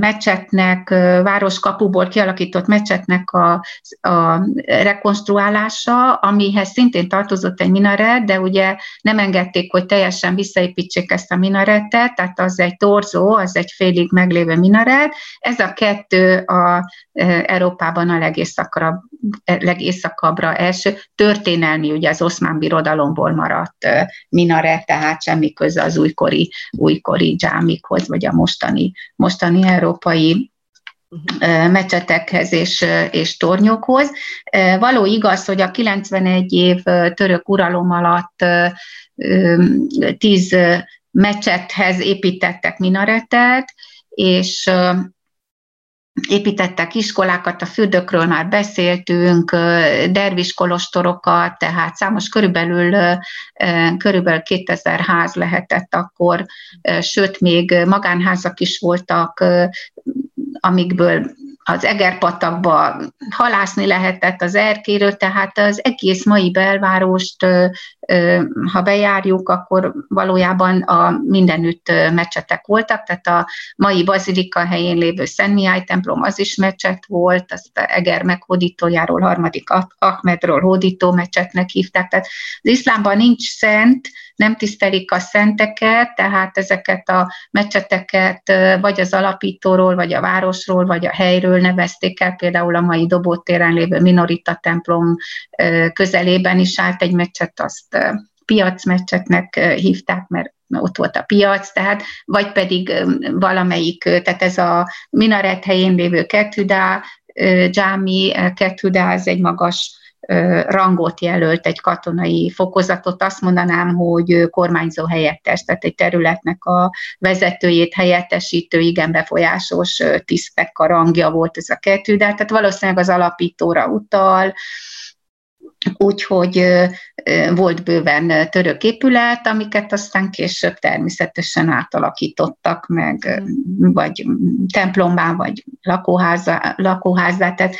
mecsetnek, városkapuból kialakított mecsetnek a, a rekonstruálása, amihez szintén tartozott egy minaret, de ugye nem engedték, hogy teljesen visszaépítsék ezt a minaretet, tehát az egy torzó, az egy félig meglévő minaret. Ez a kettő a Európában a legészakabb, legészakabbra első történelmi, ugye az oszmán birodalomból maradt minaret, tehát semmi köze az újkori, újkori dzsámikhoz, vagy a mostani, mostani európai mecsetekhez és, és tornyokhoz. Való igaz, hogy a 91 év török uralom alatt 10 mecsethez építettek minaretet, és építettek iskolákat, a fürdőkről már beszéltünk, dervis kolostorokat, tehát számos körülbelül, körülbelül 2000 ház lehetett akkor, sőt, még magánházak is voltak, amikből az Egerpatakba halászni lehetett az erkéről, tehát az egész mai belvárost, ha bejárjuk, akkor valójában a mindenütt mecsetek voltak, tehát a mai bazilika helyén lévő Szent Mihály templom az is mecset volt, azt Eger meghódítójáról, harmadik Ahmedról hódító mecsetnek hívták, tehát az iszlámban nincs szent, nem tisztelik a szenteket, tehát ezeket a mecseteket vagy az alapítóról, vagy a városról, vagy a helyről nevezték el, például a mai Dobótéren lévő Minorita templom közelében is állt egy mecset, azt piacmecsetnek hívták, mert ott volt a piac, tehát, vagy pedig valamelyik, tehát ez a minaret helyén lévő Ketüdá, Dzsámi Ketüdá, ez egy magas rangot jelölt, egy katonai fokozatot, azt mondanám, hogy kormányzó helyettes, tehát egy területnek a vezetőjét helyettesítő, igen befolyásos tisztek a rangja volt ez a kettő, de tehát valószínűleg az alapítóra utal, Úgyhogy volt bőven török épület, amiket aztán később természetesen átalakítottak meg, vagy templombá, vagy lakóházá, lakóházá, tehát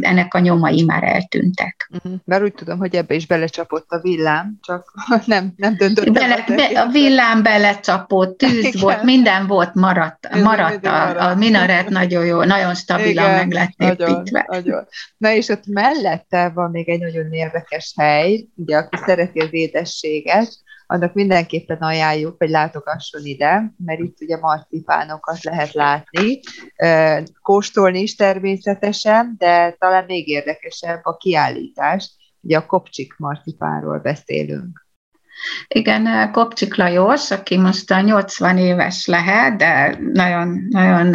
ennek a nyomai már eltűntek. Mhm. Mert úgy tudom, hogy ebbe is belecsapott a villám, csak nem, nem döntött. Bele, be, a villám belecsapott, tűz Igen. volt, minden volt, maradt, maradt a, a minaret nagyon jó, nagyon stabilan Igen, meg lett építve. Nagyon, nagyon. Na és ott mellette van még egy nagyon érdekes hely, ugye aki szereti az édességet, annak mindenképpen ajánljuk, hogy látogasson ide, mert itt ugye marcipánokat lehet látni, kóstolni is természetesen, de talán még érdekesebb a kiállítás, ugye a kopcsik marcipánról beszélünk. Igen, Kopcsik Lajos, aki most a 80 éves lehet, de nagyon, nagyon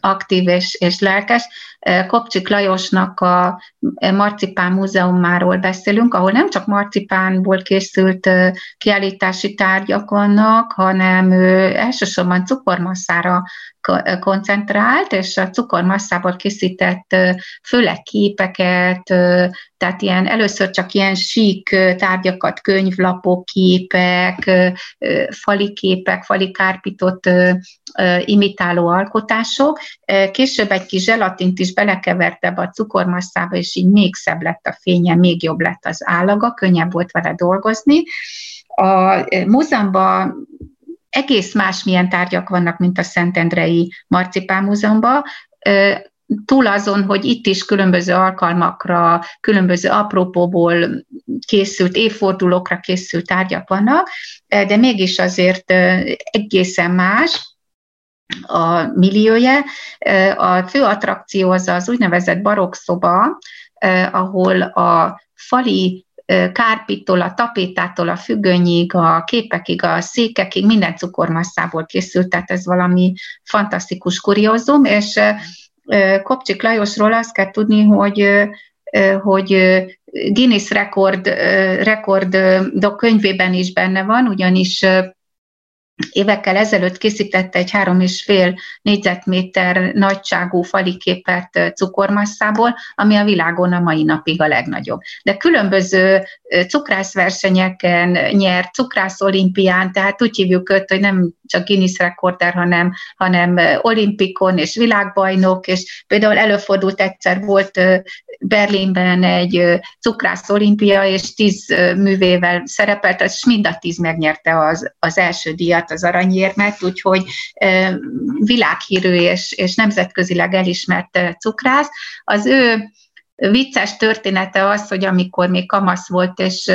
aktív és, és lelkes. Kopcsik Lajosnak a Marcipán Múzeumáról beszélünk, ahol nem csak marcipánból készült kiállítási tárgyak vannak, hanem elsősorban cukormasszára koncentrált, és a cukormasszából készített főleg képeket, tehát ilyen, először csak ilyen sík tárgyakat, könyvlapok, képek, fali képek, fali kárpitot imitáló alkotások. Később egy kis zselatint is belekeverte a cukormasszába, és így még szebb lett a fénye, még jobb lett az állaga, könnyebb volt vele dolgozni. A múzeumban egész más milyen tárgyak vannak, mint a Szentendrei Marcipán Múzeumban, túl azon, hogy itt is különböző alkalmakra, különböző apropóból készült, évfordulókra készült tárgyak vannak, de mégis azért egészen más a milliója. A fő attrakció az az úgynevezett barokszoba, ahol a fali kárpittól, a tapétától, a függönyig, a képekig, a székekig, minden cukormasszából készült, tehát ez valami fantasztikus kuriózum, és Kopcsik Lajosról azt kell tudni, hogy hogy Guinness rekord, rekordok könyvében is benne van, ugyanis évekkel ezelőtt készítette egy három és fél négyzetméter nagyságú faliképet cukormasszából, ami a világon a mai napig a legnagyobb. De különböző cukrászversenyeken nyert, cukrász olimpián, tehát úgy hívjuk őt, hogy nem csak Guinness rekorder, hanem, hanem olimpikon és világbajnok, és például előfordult egyszer volt Berlinben egy cukrász olimpia, és tíz művével szerepelt, és mind a tíz megnyerte az, az első díjat, az aranyérmet, úgyhogy világhírű és, és nemzetközileg elismert cukrász. Az ő vicces története az, hogy amikor még kamasz volt, és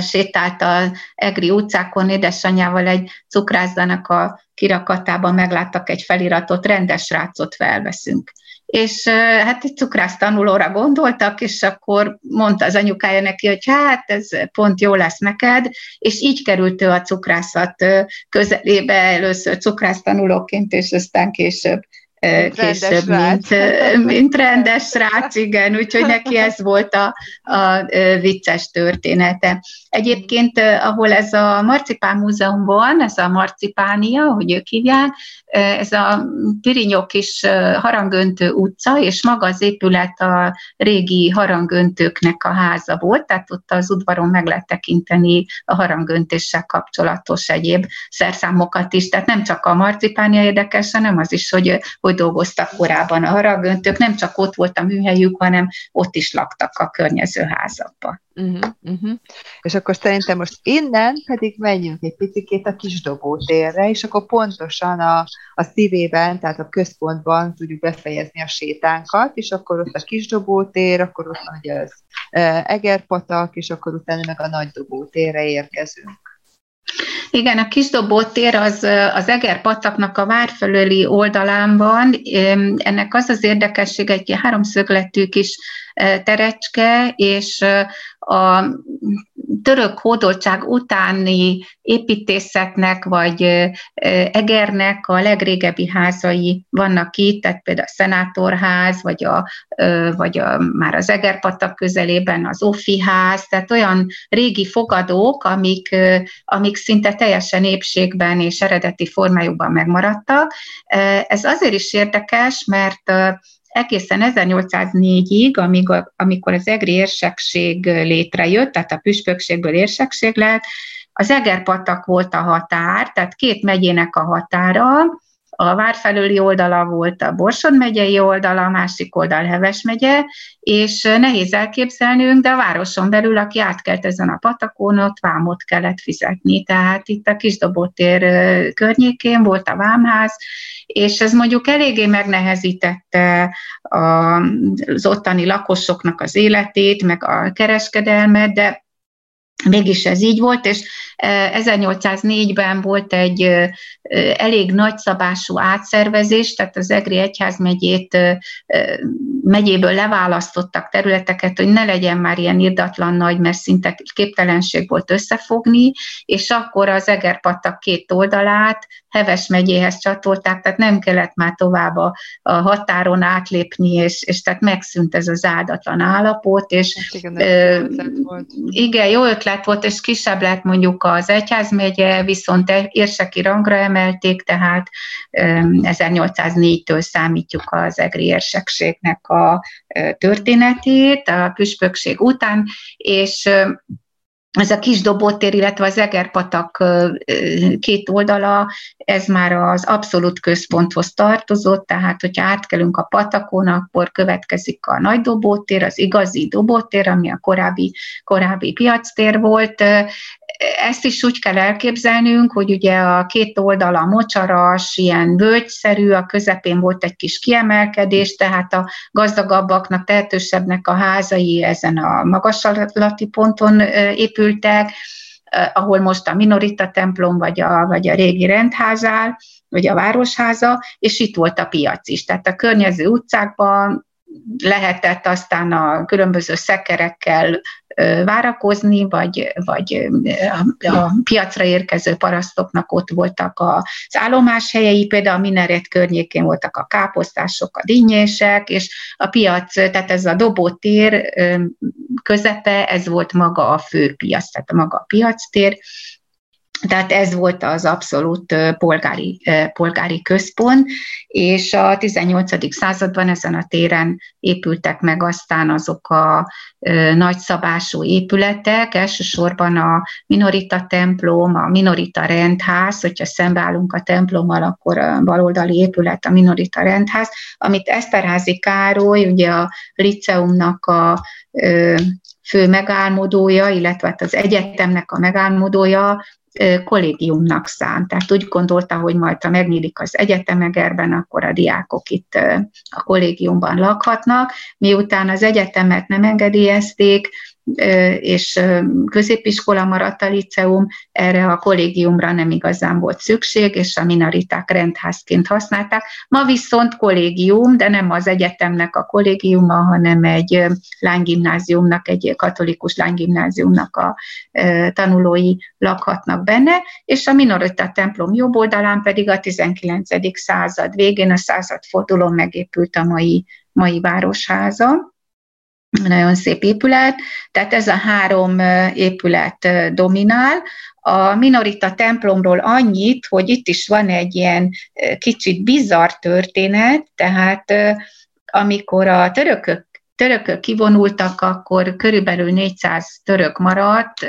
sétált a Egri utcákon édesanyjával egy cukrászdának a kirakatában megláttak egy feliratot, rendes rácot felveszünk. És hát egy cukrász tanulóra gondoltak, és akkor mondta az anyukája neki, hogy hát ez pont jó lesz neked, és így került ő a cukrászat közelébe először cukrász tanulóként, és aztán később később, mint, mint rendes rác, igen, úgyhogy neki ez volt a, a vicces története. Egyébként, ahol ez a Marcipán Múzeum van, ez a Marcipánia, hogy ők hívják, ez a Pirinyok is harangöntő utca, és maga az épület a régi harangöntőknek a háza volt, tehát ott az udvaron meg lehet tekinteni a harangöntéssel kapcsolatos egyéb szerszámokat is, tehát nem csak a marcipánia érdekes, hanem az is, hogy, hogy dolgoztak korábban a harangöntők, nem csak ott volt a műhelyük, hanem ott is laktak a környező házakban. Uh-huh, uh-huh. És akkor szerintem most innen pedig menjünk egy picit a kisdobótérre, és akkor pontosan a, a szívében, tehát a központban tudjuk befejezni a sétánkat, és akkor ott a kisdobótér, akkor ott ugye az Egerpatak, és akkor utána meg a nagydobótérre érkezünk. Igen, a kisdobótér az, az Eger-pataknak a várfelőli oldalán van. Ennek az az érdekesség, egy háromszögletű kis terecske, és a török hódoltság utáni építészetnek, vagy Egernek a legrégebbi házai vannak itt, tehát például a Szenátorház, vagy, a, vagy a, már az Egerpatak közelében az Offi ház, tehát olyan régi fogadók, amik, amik szinte teljesen épségben és eredeti formájukban megmaradtak. Ez azért is érdekes, mert egészen 1804-ig, amíg a, amikor az egri érsekség létrejött, tehát a püspökségből érsekség lett, az Egerpatak volt a határ, tehát két megyének a határa, a várfelőli oldala volt a Borsod megyei oldala, a másik oldal Heves megye, és nehéz elképzelnünk, de a városon belül, aki átkelt ezen a patakon, ott vámot kellett fizetni. Tehát itt a Kisdobótér környékén volt a vámház, és ez mondjuk eléggé megnehezítette az ottani lakosoknak az életét, meg a kereskedelmet, de Mégis ez így volt, és 1804-ben volt egy elég nagyszabású átszervezés, tehát az Egri Egyházmegyét megyéből leválasztottak területeket, hogy ne legyen már ilyen irdatlan nagy, mert szinte képtelenség volt összefogni, és akkor az Egerpatak két oldalát Heves megyéhez csatolták, tehát nem kellett már tovább a, a határon átlépni, és, és tehát megszűnt ez az áldatlan állapot, és hát igen, ö, igen, jó ötlet volt, és kisebb lett mondjuk az egyházmegye, viszont érseki rangra emelték, tehát 1804-től számítjuk az egri érsekségnek a történetét, a püspökség után, és ez a kis dobótér, illetve az Egerpatak két oldala, ez már az abszolút központhoz tartozott, tehát hogyha átkelünk a patakon, akkor következik a nagy dobótér, az igazi dobótér, ami a korábbi, korábbi piactér volt, ezt is úgy kell elképzelnünk, hogy ugye a két oldala mocsaras, ilyen völgyszerű, a közepén volt egy kis kiemelkedés, tehát a gazdagabbaknak, tehetősebbnek a házai ezen a magaslati ponton épültek, ahol most a minorita templom, vagy a, vagy a régi rendház áll, vagy a városháza, és itt volt a piac is. Tehát a környező utcákban lehetett aztán a különböző szekerekkel várakozni, vagy, vagy a, a piacra érkező parasztoknak ott voltak az állomáshelyei, például a Mineret környékén voltak a káposztások, a dinnyések, és a piac, tehát ez a dobótér közepe, ez volt maga a főpiac, tehát maga a piactér, tehát ez volt az abszolút polgári, polgári központ, és a 18. században ezen a téren épültek meg aztán azok a nagyszabású épületek, elsősorban a Minorita templom, a Minorita rendház, hogyha szembeállunk a templommal, akkor a baloldali épület a Minorita rendház, amit Eszterházi Károly, ugye a liceumnak a fő megálmodója, illetve hát az egyetemnek a megálmodója kollégiumnak szánt. Tehát úgy gondolta, hogy majd ha megnyílik az egyetemegerben, akkor a diákok itt a kollégiumban lakhatnak. Miután az egyetemet nem engedélyezték, és középiskola maradt a liceum, erre a kollégiumra nem igazán volt szükség, és a minoriták rendházként használták. Ma viszont kollégium, de nem az egyetemnek a kollégiuma, hanem egy lánygimnáziumnak, egy katolikus lánygimnáziumnak a tanulói lakhatnak benne, és a minorita templom jobb oldalán pedig a 19. század végén, a századfordulón megépült a mai, mai városháza nagyon szép épület, tehát ez a három épület dominál. A Minorita templomról annyit, hogy itt is van egy ilyen kicsit bizarr történet, tehát amikor a törökök törökök kivonultak, akkor körülbelül 400 török maradt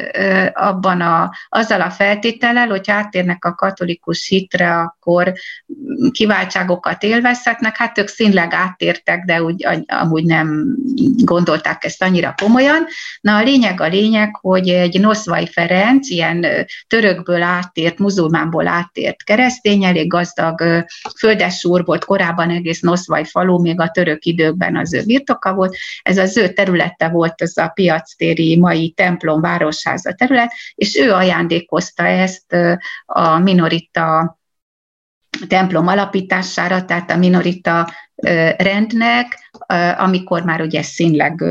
abban a, azzal a feltétellel, hogy áttérnek a katolikus hitre, akkor kiváltságokat élvezhetnek. Hát ők színleg áttértek, de úgy, amúgy nem gondolták ezt annyira komolyan. Na a lényeg a lényeg, hogy egy Noszvai Ferenc, ilyen törökből áttért, muzulmánból áttért keresztény, elég gazdag földesúr volt, korábban egész Noszvai falu, még a török időkben az ő birtoka volt, ez az ő területe volt, az a piactéri mai templom városháza terület, és ő ajándékozta ezt a minorita templom alapítására, tehát a minorita rendnek, amikor már ugye színleg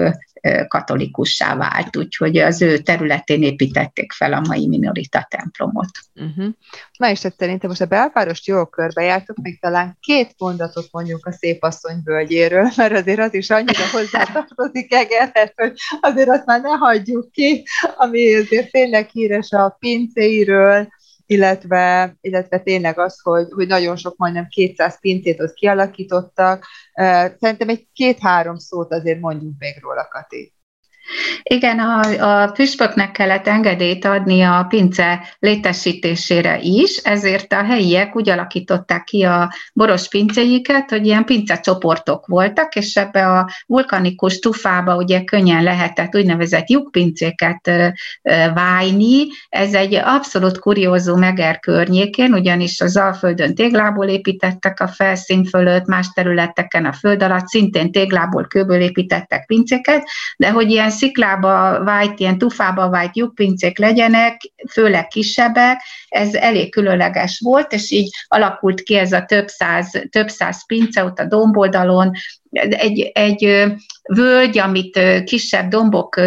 katolikussá vált, úgyhogy az ő területén építették fel a mai minorita templomot. Uh-huh. Na és szerintem most a belvárost jól körbejártuk, még talán két mondatot mondjuk a szépasszony völgyéről, mert azért az is annyira hozzátartozik Egerhez, hogy azért azt már ne hagyjuk ki, ami azért tényleg híres a pincéiről, illetve, illetve tényleg az, hogy, hogy nagyon sok, majdnem 200 pincét ott kialakítottak. Szerintem egy két-három szót azért mondjunk még róla, Kati. Igen, a, a püspöknek kellett engedélyt adni a pince létesítésére is, ezért a helyiek úgy alakították ki a boros pincéiket, hogy ilyen pincecsoportok voltak, és ebbe a vulkanikus tufába ugye könnyen lehetett úgynevezett lyukpincéket vájni. Ez egy abszolút kuriózó Meger környékén, ugyanis az Alföldön téglából építettek a felszín fölött, más területeken a föld alatt szintén téglából, kőből építettek pincéket, de hogy ilyen sziklába vájt, ilyen tufába vájt lyukpincék legyenek, főleg kisebbek, ez elég különleges volt, és így alakult ki ez a több száz, több száz pince ott a domboldalon, egy, egy völgy, amit kisebb dombok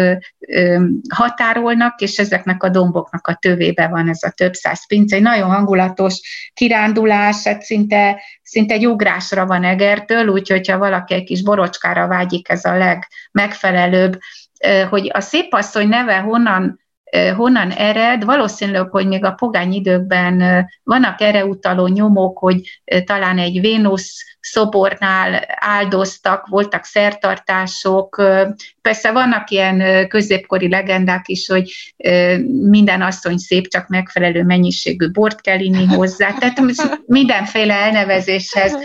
határolnak, és ezeknek a domboknak a tövébe van ez a több száz pince. Egy nagyon hangulatos kirándulás, hát szinte, szinte egy ugrásra van Egertől, úgyhogy ha valaki egy kis borocskára vágyik, ez a legmegfelelőbb hogy a szépasszony neve honnan honnan ered, valószínűleg, hogy még a pogány időkben vannak erre utaló nyomok, hogy talán egy Vénusz szobornál áldoztak, voltak szertartások, persze vannak ilyen középkori legendák is, hogy minden asszony szép, csak megfelelő mennyiségű bort kell inni hozzá, tehát mindenféle elnevezéshez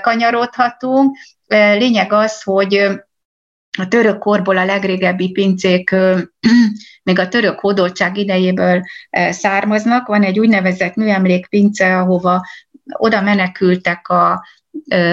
kanyarodhatunk. Lényeg az, hogy a török korból a legrégebbi pincék még a török hódoltság idejéből származnak. Van egy úgynevezett műemlékpince, ahova oda menekültek a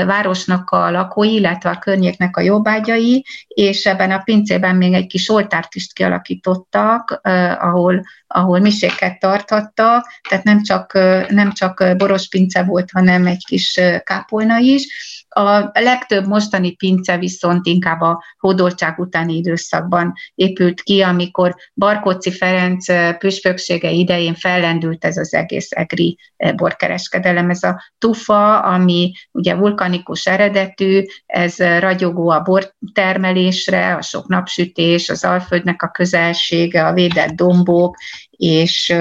városnak a lakói, illetve a környéknek a jobbágyai, és ebben a pincében még egy kis oltárt is kialakítottak, ahol ahol miséket tarthattak, tehát nem csak, nem csak boros pince volt, hanem egy kis kápolna is, a legtöbb mostani pince viszont inkább a hódoltság utáni időszakban épült ki, amikor Barkóci Ferenc püspöksége idején fellendült ez az egész egri borkereskedelem. Ez a tufa, ami ugye vulkanikus eredetű, ez ragyogó a bortermelésre, a sok napsütés, az Alföldnek a közelsége, a védett dombok, és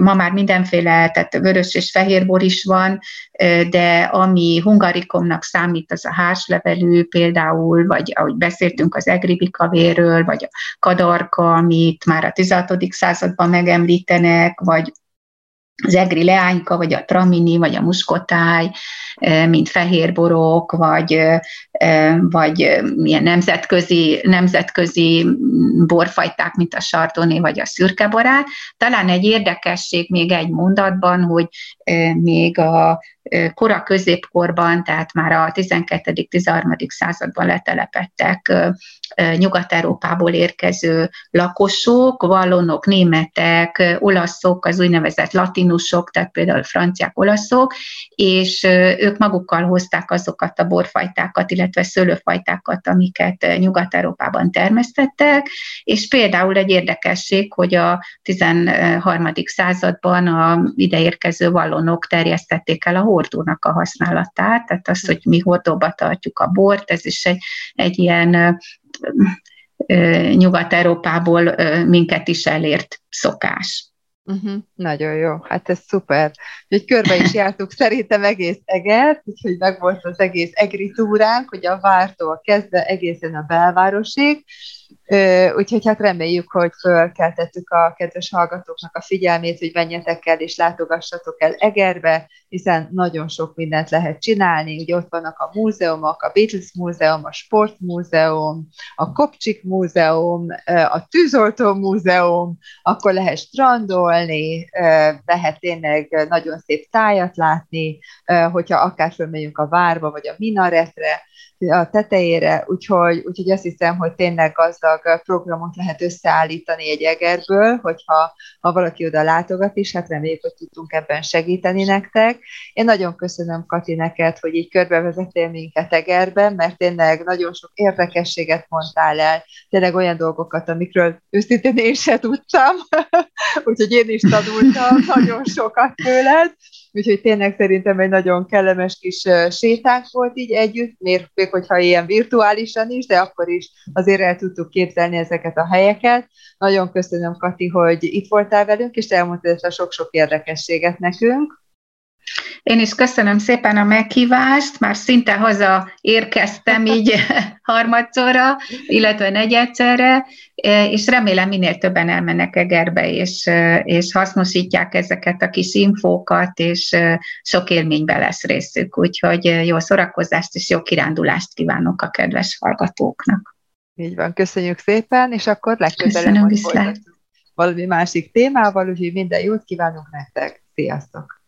ma már mindenféle, tehát vörös és fehérbor is van, de ami hungarikomnak számít, az a házlevelű például, vagy ahogy beszéltünk az egribikavéről, vagy a kadarka, amit már a 16. században megemlítenek, vagy az egri leányka, vagy a tramini, vagy a muskotáj, mint fehérborok, vagy, vagy milyen nemzetközi, nemzetközi borfajták, mint a sardoné, vagy a szürkeborát. Talán egy érdekesség még egy mondatban, hogy még a kora középkorban, tehát már a 12.-13. században letelepettek Nyugat-Európából érkező lakosok, vallonok, németek, olaszok, az úgynevezett latinusok, tehát például franciák, olaszok, és ők magukkal hozták azokat a borfajtákat, illetve szőlőfajtákat, amiket Nyugat-Európában termesztettek, és például egy érdekesség, hogy a 13. században a ideérkező vallonok terjesztették el a hordónak a használatát, tehát az, hogy mi hordóba tartjuk a bort, ez is egy, egy ilyen Nyugat-Európából minket is elért szokás. Uh-huh, nagyon jó, hát ez szuper. Úgyhogy körbe is jártuk szerintem egész Egert, úgyhogy meg volt az egész egri túránk, hogy a vártól kezdve egészen a belvárosig, Úgyhogy hát reméljük, hogy fölkeltettük a kedves hallgatóknak a figyelmét, hogy menjetek el és látogassatok el Egerbe, hiszen nagyon sok mindent lehet csinálni. Ugye ott vannak a múzeumok, a Beatles Múzeum, a Sportmúzeum, a Kopcsik Múzeum, a Tűzoltó Múzeum, akkor lehet strandolni, lehet tényleg nagyon szép tájat látni, hogyha akár fölmegyünk a várba, vagy a minaretre, a tetejére, úgyhogy, úgyhogy azt hiszem, hogy tényleg gazdag programot lehet összeállítani egy Egerből, hogyha ha valaki oda látogat is, hát reméljük, hogy tudtunk ebben segíteni nektek. Én nagyon köszönöm, Kati, neked, hogy így körbevezettél minket Egerben, mert tényleg nagyon sok érdekességet mondtál el, tényleg olyan dolgokat, amikről őszintén én se tudtam, úgyhogy én is tanultam nagyon sokat tőled, Úgyhogy tényleg szerintem egy nagyon kellemes kis sétánk volt így együtt, még, még hogyha ilyen virtuálisan is, de akkor is azért el tudtuk képzelni ezeket a helyeket. Nagyon köszönöm, Kati, hogy itt voltál velünk, és elmondtad ezt a sok-sok érdekességet nekünk. Én is köszönöm szépen a meghívást, már szinte haza érkeztem így harmadszorra, illetve negyedszerre, és remélem minél többen elmennek Egerbe, és, és hasznosítják ezeket a kis infókat, és sok élménybe lesz részük. Úgyhogy jó szórakozást és jó kirándulást kívánok a kedves hallgatóknak. Így van, köszönjük szépen, és akkor legközelebb valami másik témával, úgyhogy minden jót kívánunk nektek. Sziasztok!